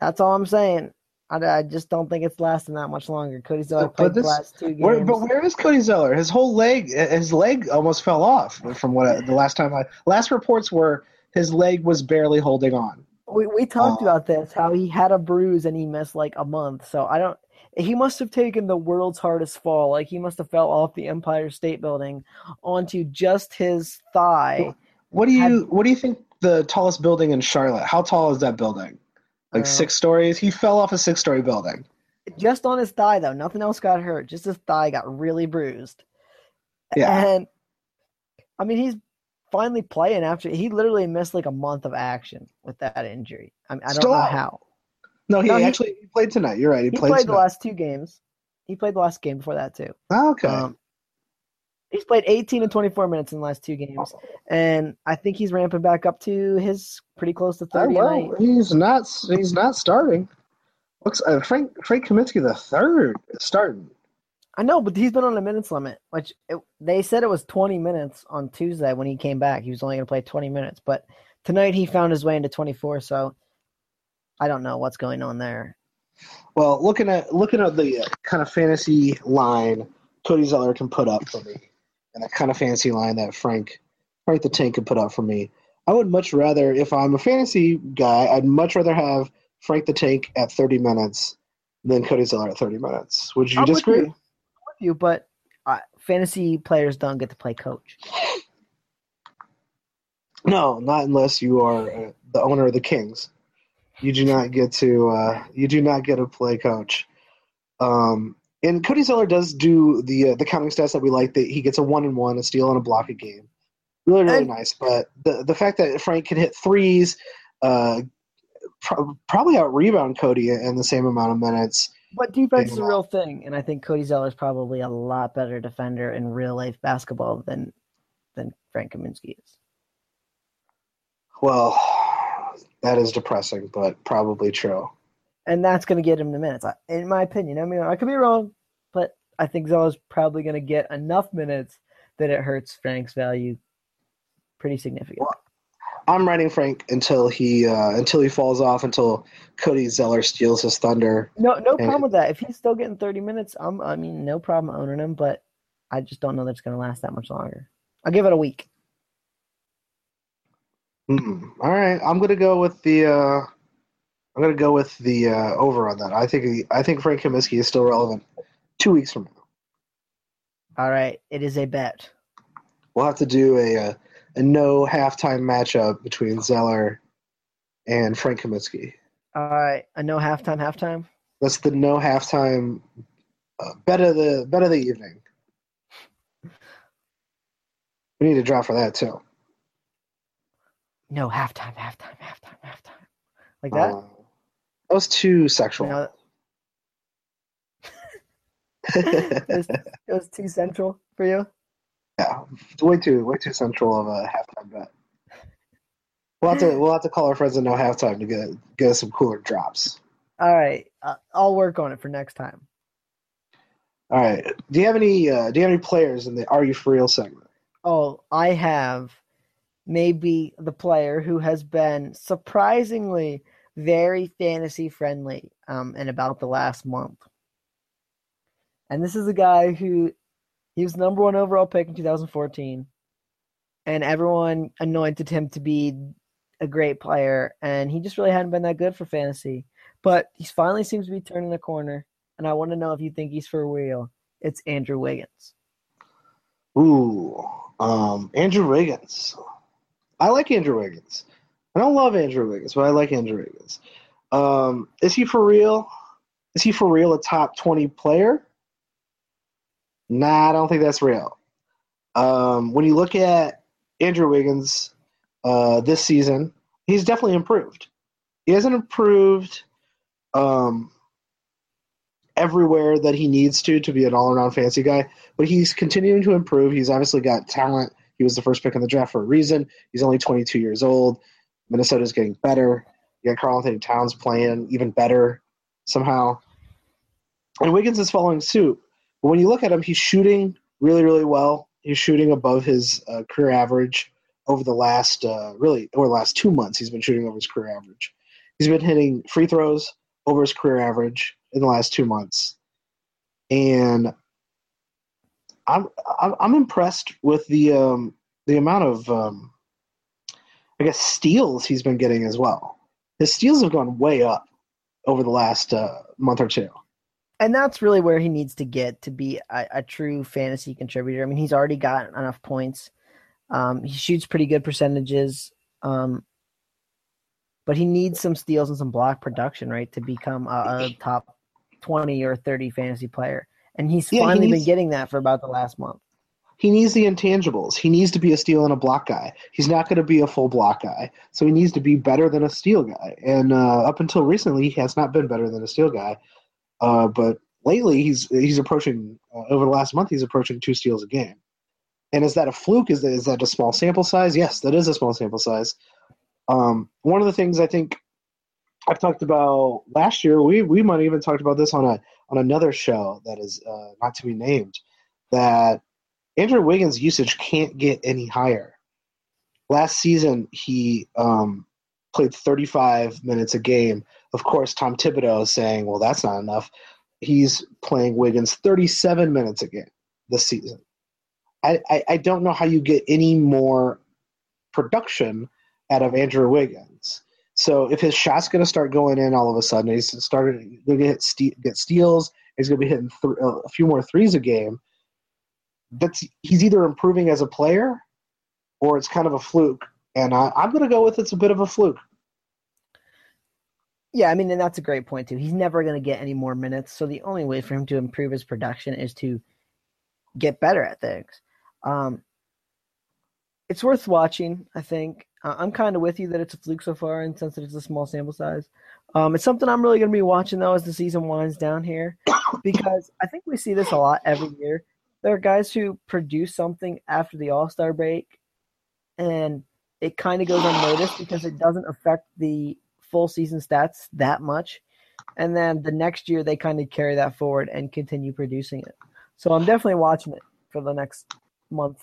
That's all I'm saying. I, I just don't think it's lasting that much longer. Cody Zeller played the last two games. Where, but where is Cody Zeller? His whole leg, his leg almost fell off from what I, the last time I last reports were. His leg was barely holding on. We we talked Uh, about this how he had a bruise and he missed like a month. So I don't. He must have taken the world's hardest fall. Like he must have fell off the Empire State Building onto just his thigh. What do you Had- What do you think the tallest building in Charlotte? How tall is that building? Like Uh, six stories? He fell off a six story building. Just on his thigh though. Nothing else got hurt. Just his thigh got really bruised. Yeah. And I mean he's finally playing after he literally missed like a month of action with that injury. I, mean, I don't Still know out. how. No, he No, actually he played tonight. You're right. He, He played, played the last two games. He played the last game before that too. Oh, okay. Um, he's played 18 and 24 minutes in the last two games, and I think he's ramping back up to his pretty close to Oh, 30 a well, he's not. He's not starting. Looks uh, Frank Frank Kaminsky the third is starting. I know, but he's been on a minutes limit, which it, they said it was 20 minutes on Tuesday when he came back. He was only going to play 20 minutes, but tonight he found his way into 24. So I don't know what's going on there. Well, looking at looking at the uh, kind of fantasy line Cody Zeller can put up for me, and the kind of fantasy line that Frank Frank the Tank can put up for me, I would much rather, if I'm a fantasy guy, I'd much rather have Frank the Tank at 30 minutes than Cody Zeller at 30 minutes. Would you I'm with disagree? you. I'm with you, but uh, fantasy players don't get to play coach. No, not unless you are uh, the owner of the Kings. You do not get to. Uh, you do not get to play coach. Um, and Cody Zeller does do the uh, the counting stats that we like. That he gets a one and one, a steal, and a block a game. Really, really And- nice. But the the fact that Frank can hit threes, uh, pro- probably out rebound Cody in the same amount of minutes. But defense is a real thing, and I think Cody Zeller is probably a lot better defender in real life basketball than than Frank Kaminsky is. Well, that is depressing, but probably true. And that's going to get him the minutes, in my opinion. I mean, I could be wrong, I think Zeller's probably going to get enough minutes that it hurts Frank's value pretty significantly. Well, I'm writing Frank until he uh, until he falls off until Cody Zeller steals his thunder. No, no problem with that. If he's still getting 30 minutes, I'm I mean no problem owning him, but I just don't know that it's going to last that much longer. I'll give it a week. Mm, all right, I'm gonna go with the. Uh, I'm gonna go with the uh, over on that. I think I think Frank Kaminsky is still relevant two weeks from now. All right, it is a bet. We'll have to do a a, a no halftime matchup between Zeller and Frank Kaminsky. All right, a no halftime halftime. That's the no halftime uh, bet of the bet of the evening. We need to draw for that too. No halftime, halftime, halftime, halftime. Like that. Uh, that was too sexual. No. it, was, it was too central for you. Yeah, way too way too central of a halftime bet. We'll have to we'll have to call our friends at no halftime to get get us some cooler drops. All right, uh, I'll work on it for next time. All right. Do you have any uh, Do you have any players in the Are You for Real segment? Oh, I have maybe the player who has been surprisingly very fantasy friendly um, in about the last month. And this is a guy who he was number one overall pick in 2014, and everyone anointed him to be a great player, and he just really hadn't been that good for fantasy. But he finally seems to be turning the corner, and I want to know if you think he's for real. It's Andrew Wiggins. Ooh, um, Andrew Wiggins. I like Andrew Wiggins. I don't love Andrew Wiggins, but I like Andrew Wiggins. Um, is he for real? Is he for real a top 20 player? Nah, I don't think that's real. Um, when you look at Andrew Wiggins uh, this season, he's definitely improved. He hasn't improved um, everywhere that he needs to to be an all around fancy guy, but he's continuing to improve. He's obviously got talent. He was the first pick in the draft for a reason. He's only 22 years old. Minnesota's getting better. You got Karl-Anthony Towns playing even better somehow. And Wiggins is following suit. But when you look at him, he's shooting really, really well. He's shooting above his uh, career average over the last, uh, really, over the last two months. He's been shooting over his career average. He's been hitting free throws over his career average in the last two months. And I'm I'm, I'm impressed with the um, the amount of um, I guess steals he's been getting as well. His steals have gone way up over the last uh, month or two. And that's really where he needs to get to be a, a true fantasy contributor. I mean, he's already got enough points. Um, he shoots pretty good percentages, um, but he needs some steals and some block production, right, to become a, a top twenty or thirty fantasy player. And he's Yeah, he finally needs- been getting that for about the last month. He needs the intangibles. He needs to be a steal and a block guy. He's not going to be a full block guy, so he needs to be better than a steal guy. And uh, up until recently, he has not been better than a steal guy. Uh, but lately, he's he's approaching uh, over the last month. He's approaching two steals a game. And is that a fluke? Is that, is that a small sample size? Yes, that is a small sample size. Um, one of the things I think I've talked about last year, we we might even talked about this on a on another show that is uh, not to be named. That Andrew Wiggins' usage can't get any higher. Last season, he um, played 35 minutes a game. Of course, Tom Thibodeau is saying, well, that's not enough. He's playing Wiggins 37 minutes a game this season. I, I, I don't know how you get any more production out of Andrew Wiggins. So if his shot's going to start going in all of a sudden, he's started going to get, get steals. He's going to be hitting th- uh, a few more threes a game that's he's either improving as a player or it's kind of a fluke. And I, I'm going to go with it's a bit of a fluke. Yeah, I mean, and that's a great point too. He's never going to get any more minutes, so the only way for him to improve his production is to get better at things. Um, it's worth watching. I think I'm kind of with you that it's a fluke so far, and since it's a small sample size, um, it's something I'm really going to be watching though as the season winds down here, because I think we see this a lot every year. There are guys who produce something after the All Star break, and it kind of goes unnoticed because it doesn't affect the full season stats that much. And then the next year they kind of carry that forward and continue producing it. So I'm definitely watching it for the next month,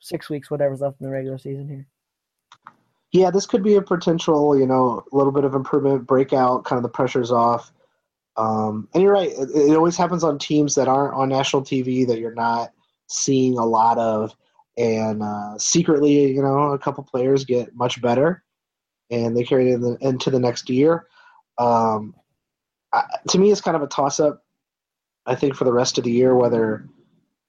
six weeks, whatever's left in the regular season here. Yeah, this could be a potential, you know, a little bit of improvement, breakout, kind of the pressure's off. Um, and you're right, it, it always happens on teams that aren't on national TV that you're not seeing a lot of. And uh, secretly, you know, a couple players get much better and they carry it in the, into the next year. Um, I, to me, it's kind of a toss up, I think, for the rest of the year, whether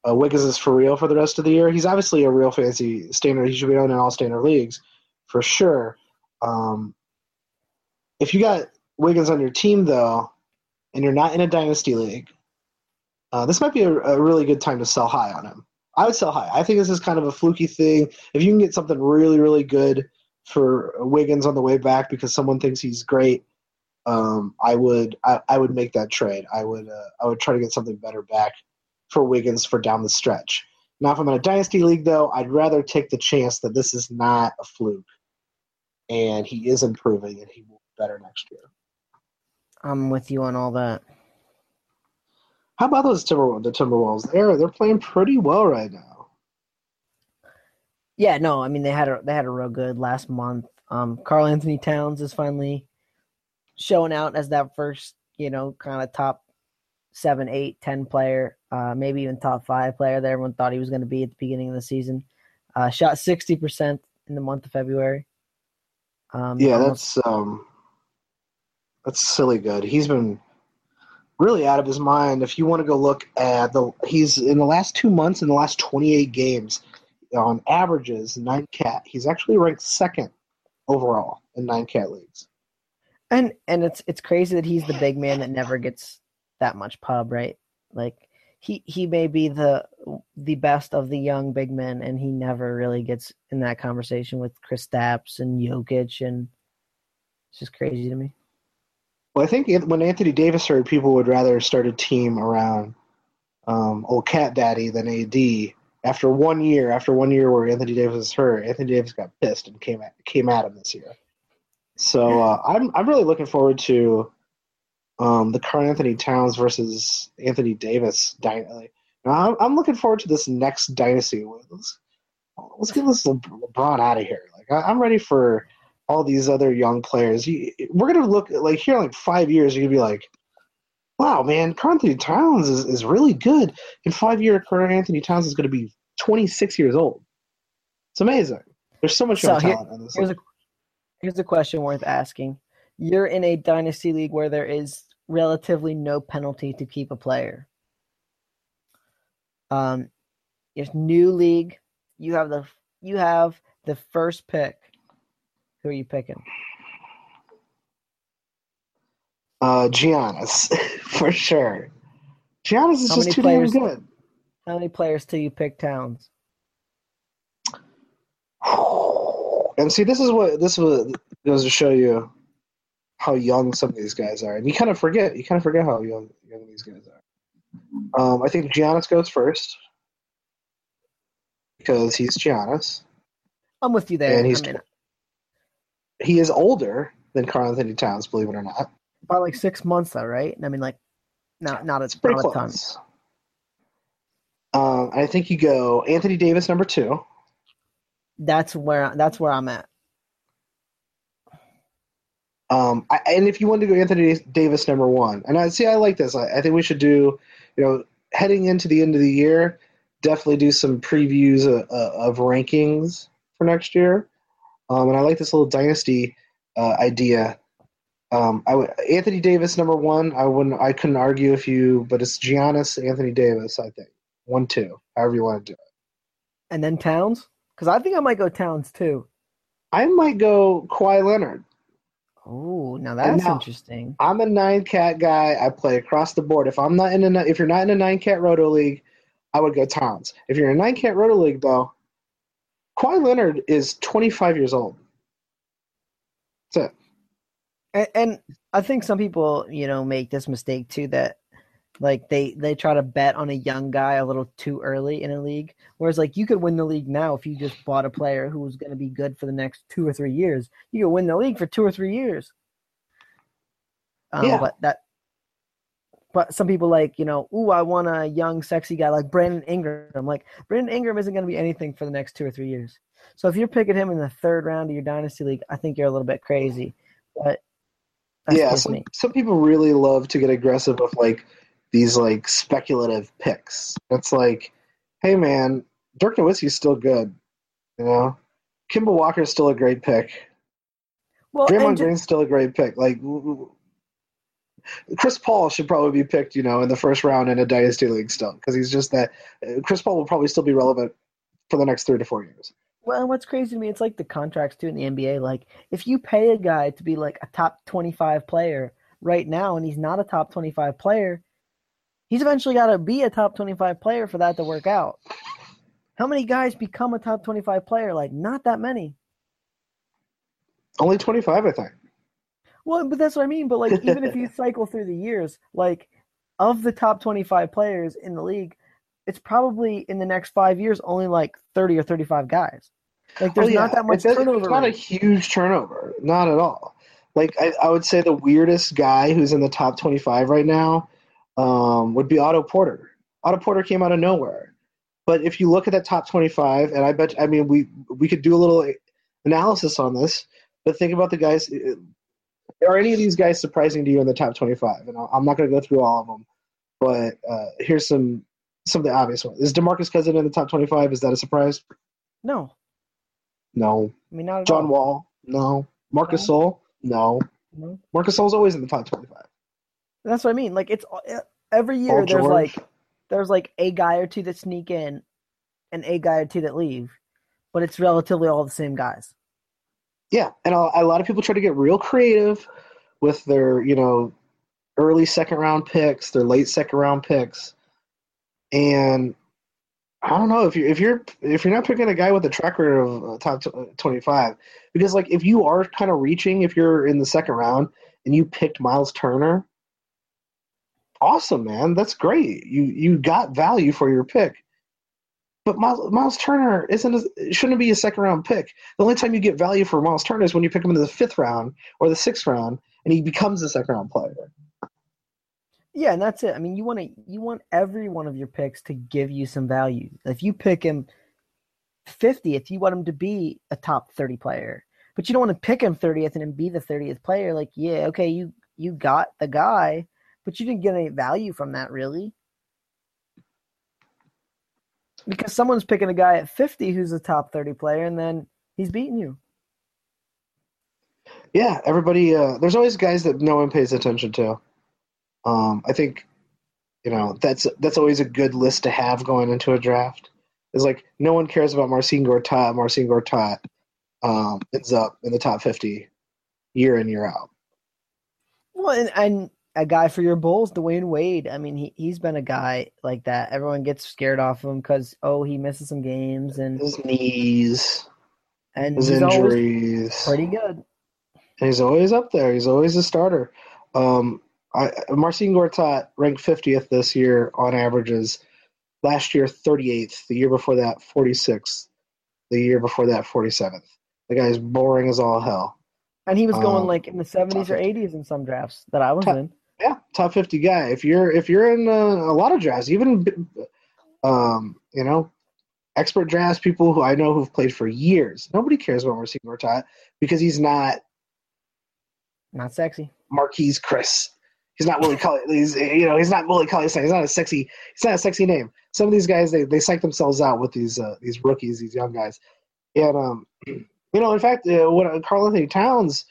uh, Wiggins is for real for the rest of the year. He's obviously a real fancy standard. He should be on in all standard leagues for sure. Um, if you got Wiggins on your team, though, and you're not in a dynasty league, uh, this might be a, a, really good time to sell high on him. I would sell high. I think this is kind of a fluky thing. If you can get something really, really good for Wiggins on the way back because someone thinks he's great, um, I would I, I, would make that trade. I would uh, I would try to get something better back for Wiggins for down the stretch. Now, if I'm in a dynasty league, though, I'd rather take the chance that this is not a fluke, and he is improving, and he will be better next year. I'm with you on all that. How about those Timberwolves? The Timberwolves, they're they're playing pretty well right now. Yeah, no, I mean they had a they had a real good last month. Um, Karl-Anthony Towns is finally showing out as that first, you know, kind of top seven, eight, ten player, uh, maybe even top five player that everyone thought he was going to be at the beginning of the season. Uh, shot sixty percent in the month of February. Um, yeah, almost- that's um, that's silly good. He's been really out of his mind. If you want to go look at the, he's in the last two months, in the last 28 games, on averages, nine cat. He's actually ranked second overall in nine cat leagues. And and it's it's crazy that he's the big man that never gets that much pub, right? Like he he may be the the best of the young big men, and he never really gets in that conversation with Kristaps and Jokic, and it's just crazy to me. Well, I think when Anthony Davis heard people would rather start a team around um, old Cat Daddy than AD. After one year, after one year where Anthony Davis was hurt, Anthony Davis got pissed and came at came at him this year. So uh, I'm I'm really looking forward to um, the Karl-Anthony Towns versus Anthony Davis dynasty. I'm, I'm looking forward to this next dynasty. Let's, let's get this LeBron out of here. Like I, I'm ready for all these other young players. we're gonna look like here in like five years. You're gonna be like, wow, man, Karl-Anthony Towns is, is really good. In five years, Karl-Anthony Towns is gonna be 26 years old. It's amazing. There's so much so here, talent in this. Here's a, here's a question worth asking. You're in a dynasty league where there is relatively no penalty to keep a player. Um, it's new league. You have the you have the first pick who are you picking? Uh, Giannis, for sure. Giannis is how just too players, damn good. How many players do you pick Towns? And see, this is what this was goes to show you how young some of these guys are, and you kind of forget. You kind of forget how young young these guys are. Um, I think Giannis goes first because he's Giannis. I'm with you there. And he's I mean, he is older than Karl-Anthony Towns, believe it or not. About like six months, though, right? I mean, like, not not, a, not a ton. Um, I think you go Anthony Davis number two. That's where that's where I'm at. Um, I, and if you want to go Anthony Davis number one, and I see, I like this. I, I think we should do, you know, heading into the end of the year, definitely do some previews of, of rankings for next year. Um, and I like this little dynasty uh, idea. Um, I w- Anthony Davis number one. I wouldn't. I couldn't argue if you, but it's Giannis Anthony Davis. I think one two. However you want to do it. And then Towns, because I think I might go Towns too. I might go Kawhi Leonard. Oh, now that's now, interesting. I'm a nine cat guy. I play across the board. If I'm not in a, if you're not in a nine cat roto league, I would go Towns. If you're in a nine cat roto league, though, Kawhi Leonard is 25 years old. That's it. And, and I think some people, you know, make this mistake too that like they they try to bet on a young guy a little too early in a league whereas like you could win the league now if you just bought a player who was going to be good for the next two or three years you could win the league for two or three years um, yeah. but that some people like, you know, ooh, I want a young, sexy guy like Brandon Ingram. Like Brandon Ingram isn't going to be anything for the next two or three years. So if you're picking him in the third round of your dynasty league, I think you're a little bit crazy. But that's yeah, some, me. some people really love to get aggressive with like these like speculative picks. It's like, hey man, Dirk Nowitzki's still good, you know. Kemba Walker's still a great pick. Well, Draymond and ju- Green's still a great pick. Like Chris Paul should probably be picked, you know, in the first round in a dynasty league still because he's just that. uh, Chris Paul will probably still be relevant for the next three to four years. Well, what's crazy to me, it's like the contracts too in the NBA. Like, if you pay a guy to be like a top 25 player right now and he's not a top 25 player, he's eventually got to be a top 25 player for that to work out. How many guys become a top 25 player? Like, not that many. Only twenty five, I think. Well, but that's what I mean. But like, even if you cycle through the years, like, of the top 25 players in the league, it's probably in the next five years only like 30 or 35 guys. Like, there's Oh, yeah. not that much It doesn't- turnover. It's not a huge turnover, not at all. Like I, I would say, the weirdest guy who's in the top twenty-five right now um, would be Otto Porter. Otto Porter came out of nowhere, but if you look at that top twenty-five, and I bet, I mean, we we could do a little analysis on this, but think about the guys. Are any of these guys surprising to you in the top twenty-five? And I'm not going to go through all of them, but uh, here's some some of the obvious ones. Is Demarcus Cousin in the top twenty-five? Is that a surprise? No, No. I mean, not at John all. Wall? No. Marcus No. Sol? No. No. Marc Gasol's always in the top 25. That's what I mean. Like it's every year Paul there's George? like there's like a guy or two that sneak in and a guy or two that leave, but it's relatively all the same guys. Yeah, and a, a lot of people try to get real creative with their, you know, early second round picks, their late second round picks, and I don't know if you if you're if you're not picking a guy with a track record of uh, top t- 25 because like if you are kind of reaching if you're in the second round and you picked Miles Turner, awesome man, that's great. You you got value for your pick. But Miles, Turner isn't a, shouldn't be a second round pick. The only time you get value for Miles Turner is when you pick him in the fifth round or the sixth round, and he becomes a second round player. Yeah, and that's it. I mean, you want to you want every one of your picks to give you some value. If you pick him 50th, you want him to be a top 30 player. But you don't want to pick him 30th and then be the 30th player. Like, yeah, okay, you you got the guy, but you didn't get any value from that really. Because someone's picking a guy at 50 who's a top 30 player and then he's beating you. Yeah, everybody. Uh, there's always guys that no one pays attention to. Um, I think, you know, that's that's always a good list to have going into a draft. Is like no one cares about Marcin Gortat. Marcin Gortat um, ends up in the top 50 year in year out. Well, and, and a guy for your Bulls, Dwyane Wade. I mean, he he's been a guy like that. Everyone gets scared off him because oh, he misses some games and His knees, and his he's injuries. pretty good. He's always up there. He's always a starter. Um, I, Marcin Gortat ranked 50th this year on averages. Last year, 38th. The year before that, 46th. The year before that, 47th. The guy's boring as all hell. And he was going Um, like in the seventies or eighties in some drafts that I was Top- in. Yeah, top 50 guy. If you're if you're in uh, a lot of drafts, even um, you know, expert drafts, people who I know who've played for years, nobody cares about Marcin Gortat because he's not Not sexy. Marquese Chriss. He's not Willie Cully. He's you know he's not Willie Cully. He's not a sexy. He's not a sexy name. Some of these guys they they psych themselves out with these uh, these rookies, these young guys, and um, you know in fact uh, what Karl-Anthony Towns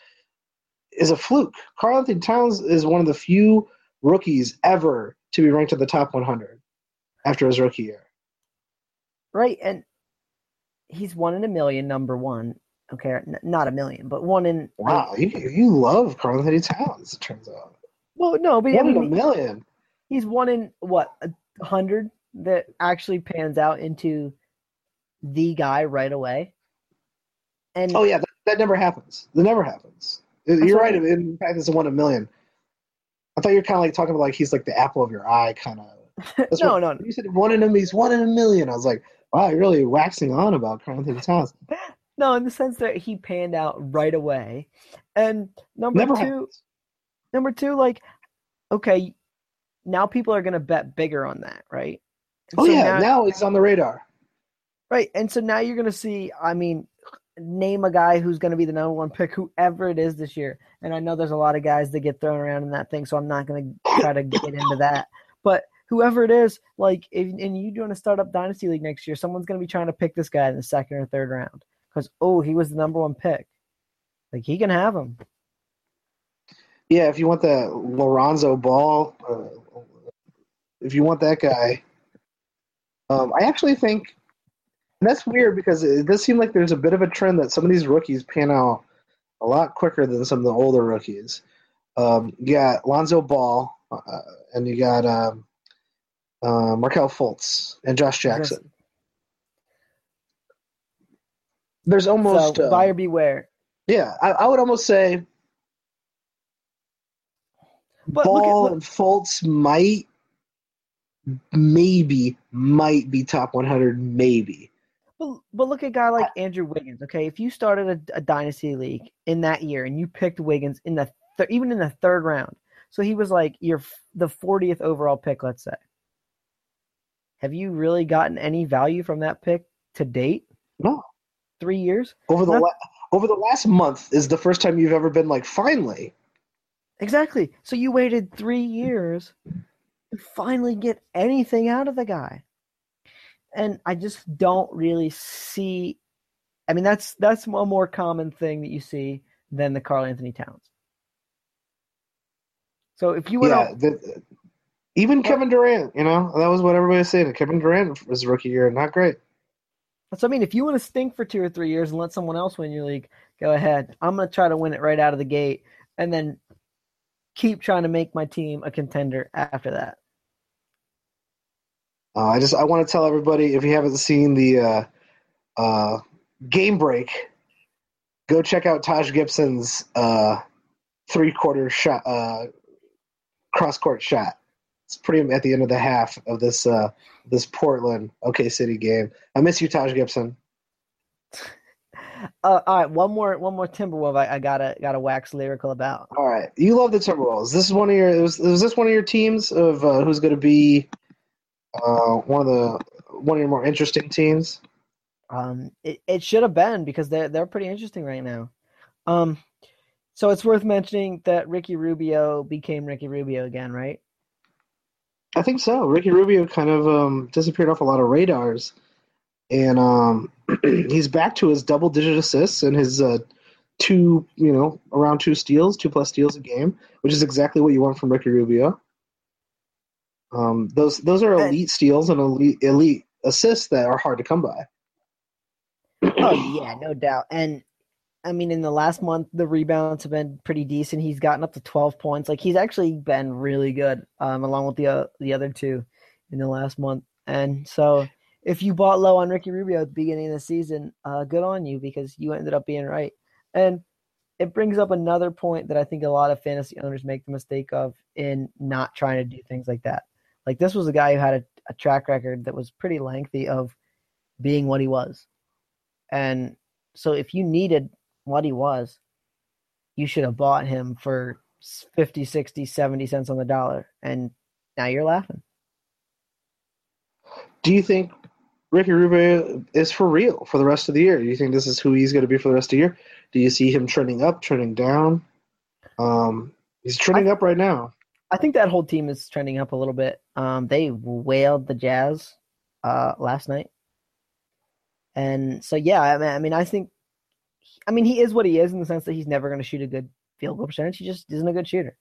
is a fluke. Karl-Anthony Towns is one of the few rookies ever to be ranked in the top 100 after his rookie year. Right, and he's one in a million, number one. Okay, n- not a million, but one in Wow, you you love Karl-Anthony Towns. It turns out Well, no, but I one in a million. he's one in what a hundred that actually pans out into the guy right away. And Oh yeah, that, that never happens. That never happens. You're right. In fact, it's a one in a million. I thought you were kind of like talking about like he's like the apple of your eye, kind of. No, what, no, You said one in a he's one in a million. I was like, wow, you're really waxing on about Karl-Anthony Towns. no, in the sense that he panned out right away. And number Never two, happens. number two, like, okay, now people are going to bet bigger on that, right? And oh so yeah, now, now he's on the radar. Right, and so now you're going to see. I mean, name a guy who's going to be the number one pick, whoever it is this year. And I know there's a lot of guys that get thrown around in that thing, so I'm not going to try to get into that. But whoever it is, like, if, and you doing a startup dynasty league next year, someone's going to be trying to pick this guy in the second or third round because oh, he was the number one pick. Like he can have him. Yeah, if you want the Lorenzo Ball, uh, if you want that guy, um, I actually think and that's weird because it does seem like there's a bit of a trend that some of these rookies pan out a lot quicker than some of the older rookies. Um, you got Lonzo Ball, uh, and you got um, uh, Markelle Fultz and Josh Jackson. There's almost so, buyer uh, beware. Yeah, I, I, would almost say but Ball at, and Fultz might, maybe, might be top 100, maybe. But, but look at a guy like uh, Andrew Wiggins. Okay, if you started a, a dynasty league in that year and you picked Wiggins in the th- even in the third round, so he was like your the 40th overall pick, let's say. Have you really gotten any value from that pick to date? No. Three years over the la- over the last month is the first time you've ever been like finally. Exactly. So you waited three years to finally get anything out of the guy and I just don't really see. I mean, that's that's one more common thing that you see than the Karl-Anthony Towns. So if you yeah, the, even oh. Kevin Durant, you know, that was what everybody was saying. Kevin Durant was rookie year, not great. So I mean, if you want to stink for two or three years and let someone else win your league, go ahead. I'm going to try to win it right out of the gate, and then keep trying to make my team a contender after that. Uh, I just I want to tell everybody if you haven't seen the uh, uh, game break, go check out Taj Gibson's uh, three quarter shot, uh, cross court shot. It's pretty at the end of the half of this uh, this Portland OK City game. I miss you, Taj Gibson. Uh, all right, one more one more Timberwolf. I, I, gotta gotta wax lyrical about. All right, you love the Timberwolves. This is one of your. Was, was this one of your teams of uh, who's going to be uh, one of the one of your more interesting teams? Um, it, it should have been because they're they're pretty interesting right now. Um, so it's worth mentioning that Ricky Rubio became Ricky Rubio again, right? I think so. Ricky Rubio kind of um, disappeared off a lot of radars, and um, he's back to his double-digit assists and his uh, two, you know, around two steals, two plus steals a game, which is exactly what you want from Ricky Rubio. Um, those those are elite steals and elite elite assists that are hard to come by. oh yeah, no doubt. And I mean, in the last month, the rebounds have been pretty decent. He's gotten up to twelve points. Like he's actually been really good, um, along with the uh, the other two in the last month. And so, if you bought low on Ricky Rubio at the beginning of the season, uh, good on you because you ended up being right. And it brings up another point that I think a lot of fantasy owners make the mistake of in not trying to do things like that. Like this was a guy who had a, a track record that was pretty lengthy of being what he was. And so if you needed what he was, you should have bought him for 50, 60, 70 cents on the dollar. And now you're laughing. Do you think Ricky Rubio is for real for the rest of the year? Do you think this is who he's going to be for the rest of the year? Do you see him trending up, trending down? Um, he's trending I, up right now. I think that whole team is trending up a little bit. Um, they wailed the Jazz uh, last night, and so yeah, I mean, I mean, I think, I mean, he is what he is in the sense that he's never going to shoot a good field goal percentage. He just isn't a good shooter.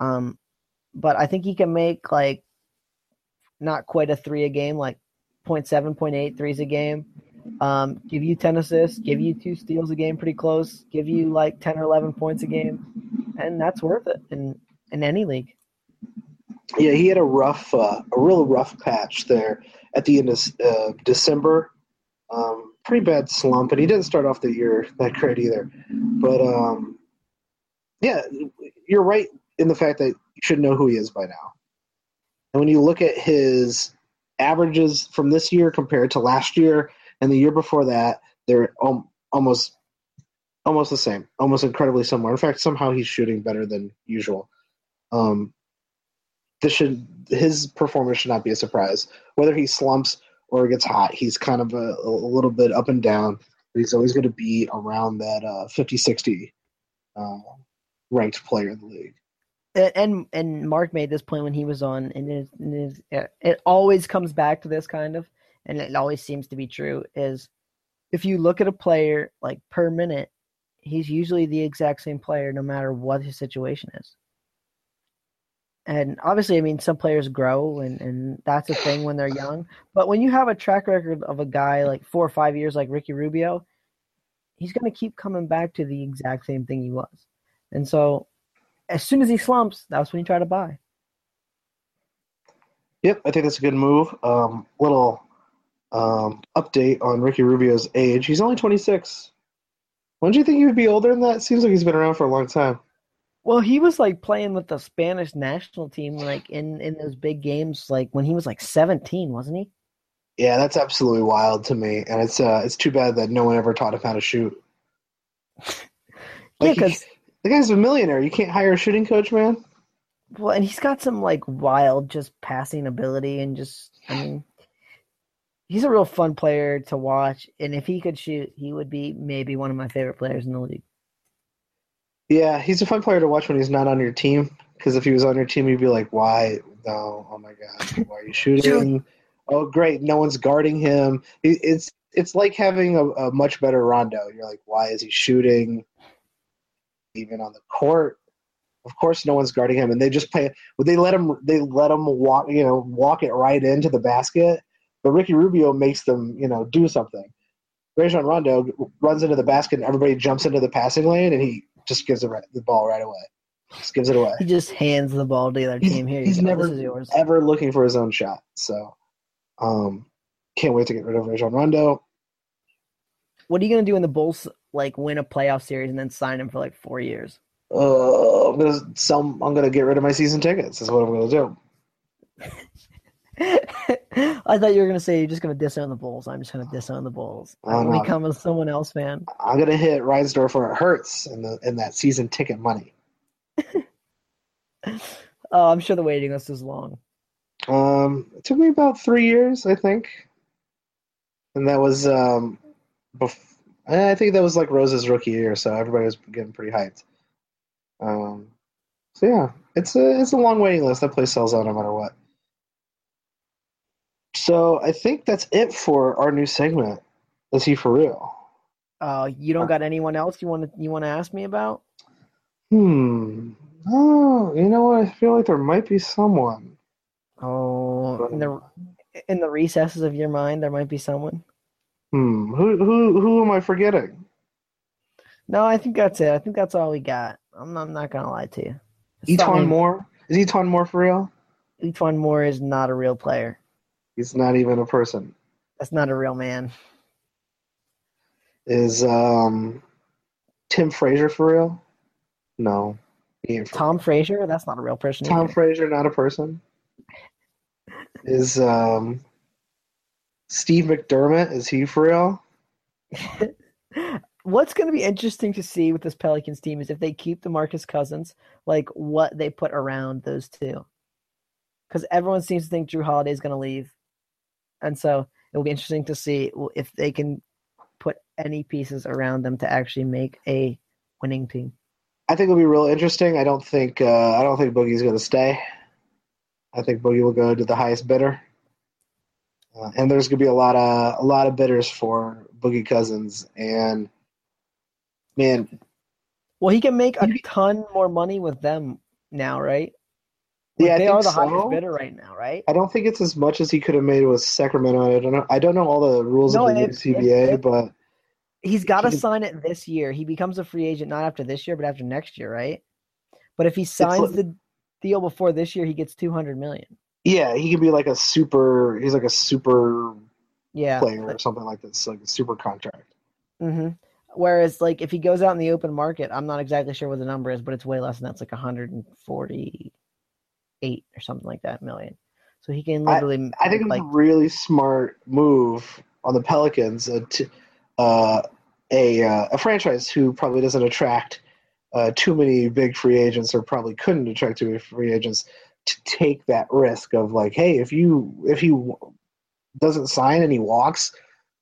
Um, but I think he can make like not quite a three a game, like 0.7, 0.8 threes a game. Um, give you 10 assists, give you two steals a game, pretty close, give you like 10 or 11 points a game, and that's worth it. in, in any league. Yeah, he had a rough, uh, a real rough patch there at the end of uh, December. Um, pretty bad slump, and he didn't start off the year that great either. But um, yeah, you're right in the fact that you should know who he is by now. And when you look at his averages from this year compared to last year and the year before that, they're almost almost the same, almost incredibly similar. In fact, somehow he's shooting better than usual. Um, this should his performance should not be a surprise. Whether he slumps or gets hot, he's kind of a, a little bit up and down. He's always going to be around that uh, 50-60 uh, ranked player in the league. And, and Mark made this point when he was on, and it, is, it always comes back to this kind of, and it always seems to be true. Is if you look at a player like per minute, he's usually the exact same player no matter what his situation is. And obviously, I mean, some players grow, and, and that's a thing when they're young. But when you have a track record of a guy like four or five years, like Ricky Rubio, he's going to keep coming back to the exact same thing he was. And so, as soon as he slumps, that's when you try to buy. Yep, I think that's a good move. Um, little um, update on Ricky Rubio's age. He's only 26. When do you think he would be older than that? Seems like he's been around for a long time. Well, he was like playing with the Spanish national team, like in in those big games, like when he was like seventeen, wasn't he? Yeah, that's absolutely wild to me, and it's uh, it's too bad that no one ever taught him how to shoot. yeah, because the guy's a millionaire. You can't hire a shooting coach, man. Well, and he's got some like wild, just passing ability, and just I mean, he's a real fun player to watch. And if he could shoot, he would be maybe one of my favorite players in the league. Yeah, he's a fun player to watch when he's not on your team. Because if he was on your team, you'd be like, "Why? No! Oh my God! Why are you shooting? oh, great! No one's guarding him. It's it's like having a, a much better Rondo. You're like, why is he shooting? Even on the court, of course, no one's guarding him, and they just play. They let him. They let him walk. You know, walk it right into the basket. But Ricky Rubio makes them, you know, do something. Rajon Rondo runs into the basket, and everybody jumps into the passing lane, and he just gives the, the ball right away. Just gives it away. He just hands the ball to the other team. Here, he's never ever looking for his own shot. So, um, can't wait to get rid of Rajon Rondo. What are you gonna do when the Bulls like win a playoff series and then sign him for like four years? Uh, I'm gonna sell. I'm gonna get rid of my season tickets. Is what I'm gonna do. I thought you were gonna say you're just gonna disown the Bulls. I'm just gonna disown the Bulls. I'm gonna become a someone else fan. I'm gonna hit Reinsdorf where it hurts in the in that season ticket money. oh, I'm sure the waiting list is long. Um, it took me about three years, I think, and that was um, bef- I think that was like Rose's rookie year, so everybody was getting pretty hyped. Um, so yeah, it's a it's a long waiting list. That place sells out no matter what. So I think that's it for our new segment. Is he for real? Uh, you don't got anyone else you want to you want to ask me about? Hmm. Oh, you know what? I feel like there might be someone. Oh, in the in the recesses of your mind, there might be someone. Hmm. Who who who am I forgetting? No, I think that's it. I think that's all we got. I'm not, I'm not gonna lie to you. E'Twaun Moore is E'Twaun Moore for real? E'Twaun Moore is not a real player. He's not even a person. That's not a real man. Is um Tim Frazier for real? No. Tom Fraser? That's not a real person. Tom either. Frazier, not a person. Is um Steve McDermott, is he for real? What's going to be interesting to see with this Pelicans team is if they keep the Marcus Cousins, like what they put around those two. Because everyone seems to think Jrue Holiday is going to leave. And so it'll be interesting to see if they can put any pieces around them to actually make a winning team. I think it'll be real interesting. I don't think uh, I don't think Boogie's going to stay. I think Boogie will go to the highest bidder, uh, and there's going to be a lot of a lot of bidders for Boogie Cousins. And man, well, he can make a ton more money with them now, right? Like yeah, they are the so. highest bidder right now, right? I don't think it's as much as he could have made with Sacramento. I don't know. I don't know all the rules no, of the CBA, but he's got to sign it this year. He becomes a free agent not after this year, but after next year, right? But if he signs the deal before this year, he gets two hundred million. Yeah, he can be like a super. He's like a super yeah player or something like this, like a super contract. Mm-hmm. Whereas, like, if he goes out in the open market, I'm not exactly sure what the number is, but it's way less than that's like 140 eight or something like that million. So he can literally. I, I think like, it's a really smart move on the Pelicans uh, to uh, a uh, a franchise who probably doesn't attract uh, too many big free agents or probably couldn't attract too many free agents to take that risk of like, hey, if you if he doesn't sign and he walks,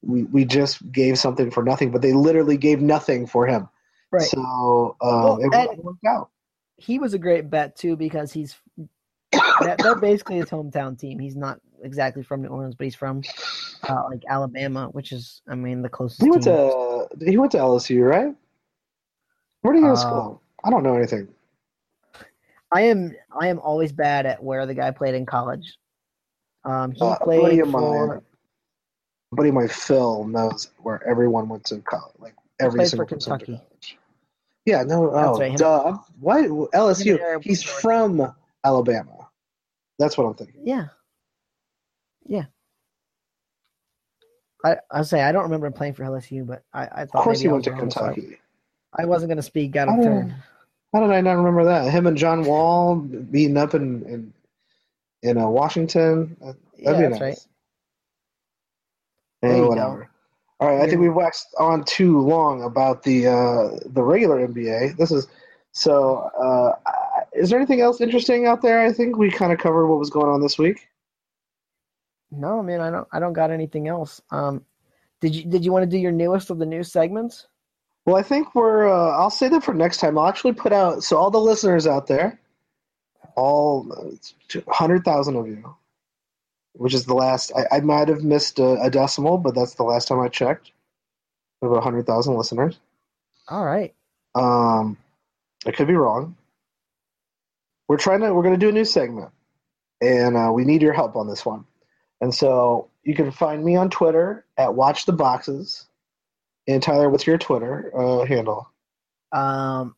we we just gave something for nothing. But they literally gave nothing for him. Right. So um, Well, it worked out. he was a great bet too because he's they're they're basically his hometown team. He's not exactly from New Orleans, but he's from uh, like Alabama, which is, I mean, the closest. He went team. to he went to LSU, right? Where did he go to Uh, school? I don't know anything. I am I am always bad at where the guy played in college. Um, he Uh, played buddy of for buddy mine, Phil, knows where everyone went to college. Like every single for person went to Kentucky. Yeah, no, oh, right, duh. Why LSU? He's from Alabama. That's what I'm thinking. yeah, yeah. I I say I don't remember him playing for LSU, but I, I thought Of course, he went to was wrong, I- Kentucky. I wasn't going to speak out of turn. How did I not remember that? Him and John Wall beating up in in, in uh, Washington. That'd Yeah, be that's nice. right. You whatever. All right, I think we've waxed on too long about the uh, the regular NBA. This is so. Uh, is there anything else interesting out there? I think we kind of covered what was going on this week. No, man, I don't. I don't got anything else. Um, did you did you want to do your newest of the new segments? Well, I think we're. Uh, I'll say that for next time. I'll actually put out so all the listeners out there, all hundred thousand of you, which is the last. I, I might have missed a, a decimal, but that's the last time I checked. We have hundred thousand listeners. All right. Um, I could be wrong. We're trying to. We're going to do a new segment, and uh, we need your help on this one. And so you can find me on Twitter at Watch the Boxes. And Tyler, what's your Twitter uh, handle? Um,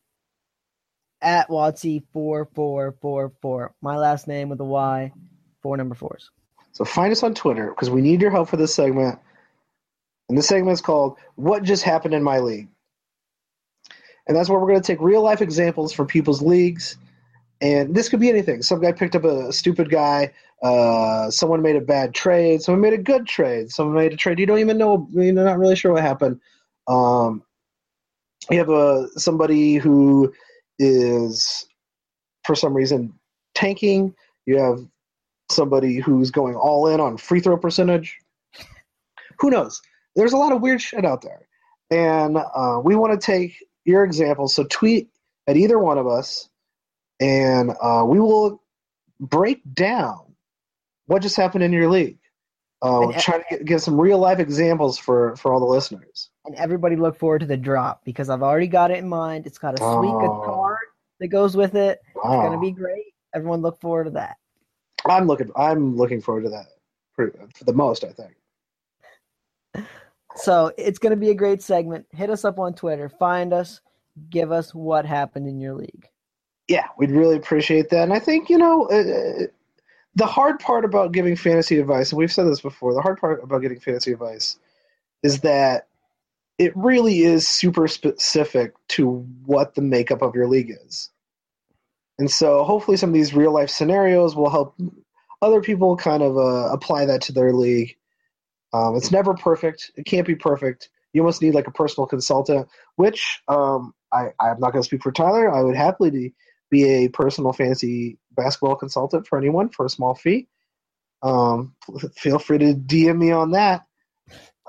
at Wattsy four four four four. My last name with a Y, four number fours. So find us on Twitter because we need your help for this segment. And this segment is called "What Just Happened in My League," and that's where we're going to take real life examples from people's leagues. And this could be anything. Some guy picked up a stupid guy. Uh, someone made a bad trade. Someone made a good trade. Someone made a trade you don't even know. You're not really sure what happened. Um, you have a somebody who is, for some reason, tanking. You have somebody who's going all in on free throw percentage. Who knows? There's a lot of weird shit out there. And uh, we want to take your examples. So tweet at either one of us, and uh, we will break down what just happened in your league. Uh, And- trying to get, give some real life examples for, for all the listeners. And everybody look forward to the drop because I've already got it in mind. It's got a sweet Oh. guitar that goes with it. It's gonna be great. Everyone look forward to that. I'm looking. I'm looking forward to that for, for the most. I think. So it's gonna be a great segment. Hit us up on Twitter. Find us. Give us what happened in your league. Yeah, we'd really appreciate that. And I think, you know, uh, the hard part about giving fantasy advice, and we've said this before, the hard part about getting fantasy advice is that it really is super specific to what the makeup of your league is. And so hopefully some of these real life scenarios will help other people kind of uh, apply that to their league. Um, it's never perfect. It can't be perfect. You almost need like a personal consultant, which um, I, I'm not going to speak for Tyler. I would happily be a personal fantasy basketball consultant for anyone for a small fee. Um, feel free to DM me on that.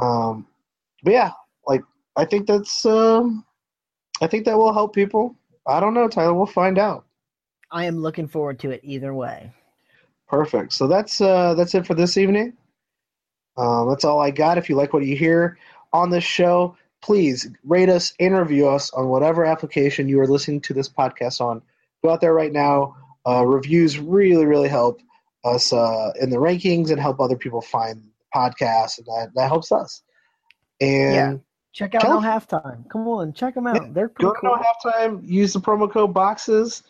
Um, but yeah, like I think that's um, I think that will help people. I don't know, Tyler. We'll find out. I am looking forward to it either way. Perfect. So that's uh, that's it for this evening. Um, that's all I got. If you like what you hear on this show, please rate us and review us on whatever application you are listening to this podcast on. Go out there right now. Uh, reviews really, really help us uh, in the rankings and help other people find podcasts, and that, that helps us. And Yeah. Check out Tell- No Halftime. Come on, check them out. Yeah, They're pretty go to cool. no halftime. Use the promo code boxes.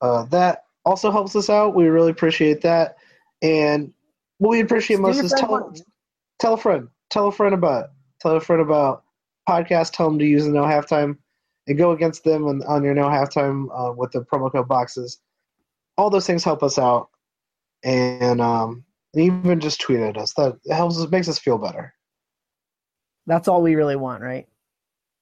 Uh, that also helps us out. We really appreciate that. And what we appreciate Do most is tell, one. tell a friend. Tell a friend about it. Tell a friend about podcast. Tell them to use the no halftime and go against them on, on your no halftime uh, with the promo code boxes. All those things help us out. And um, even just tweet at us. That helps us, makes us feel better. That's all we really want, right?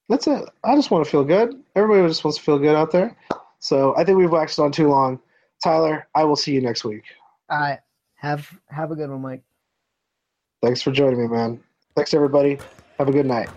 That's it. I just want to feel good. Everybody just wants to feel good out there. So I think we've waxed on too long. Tyler, I will see you next week. All right. Have have a good one, Mike. Thanks for joining me, man. Thanks, everybody. Have a good night.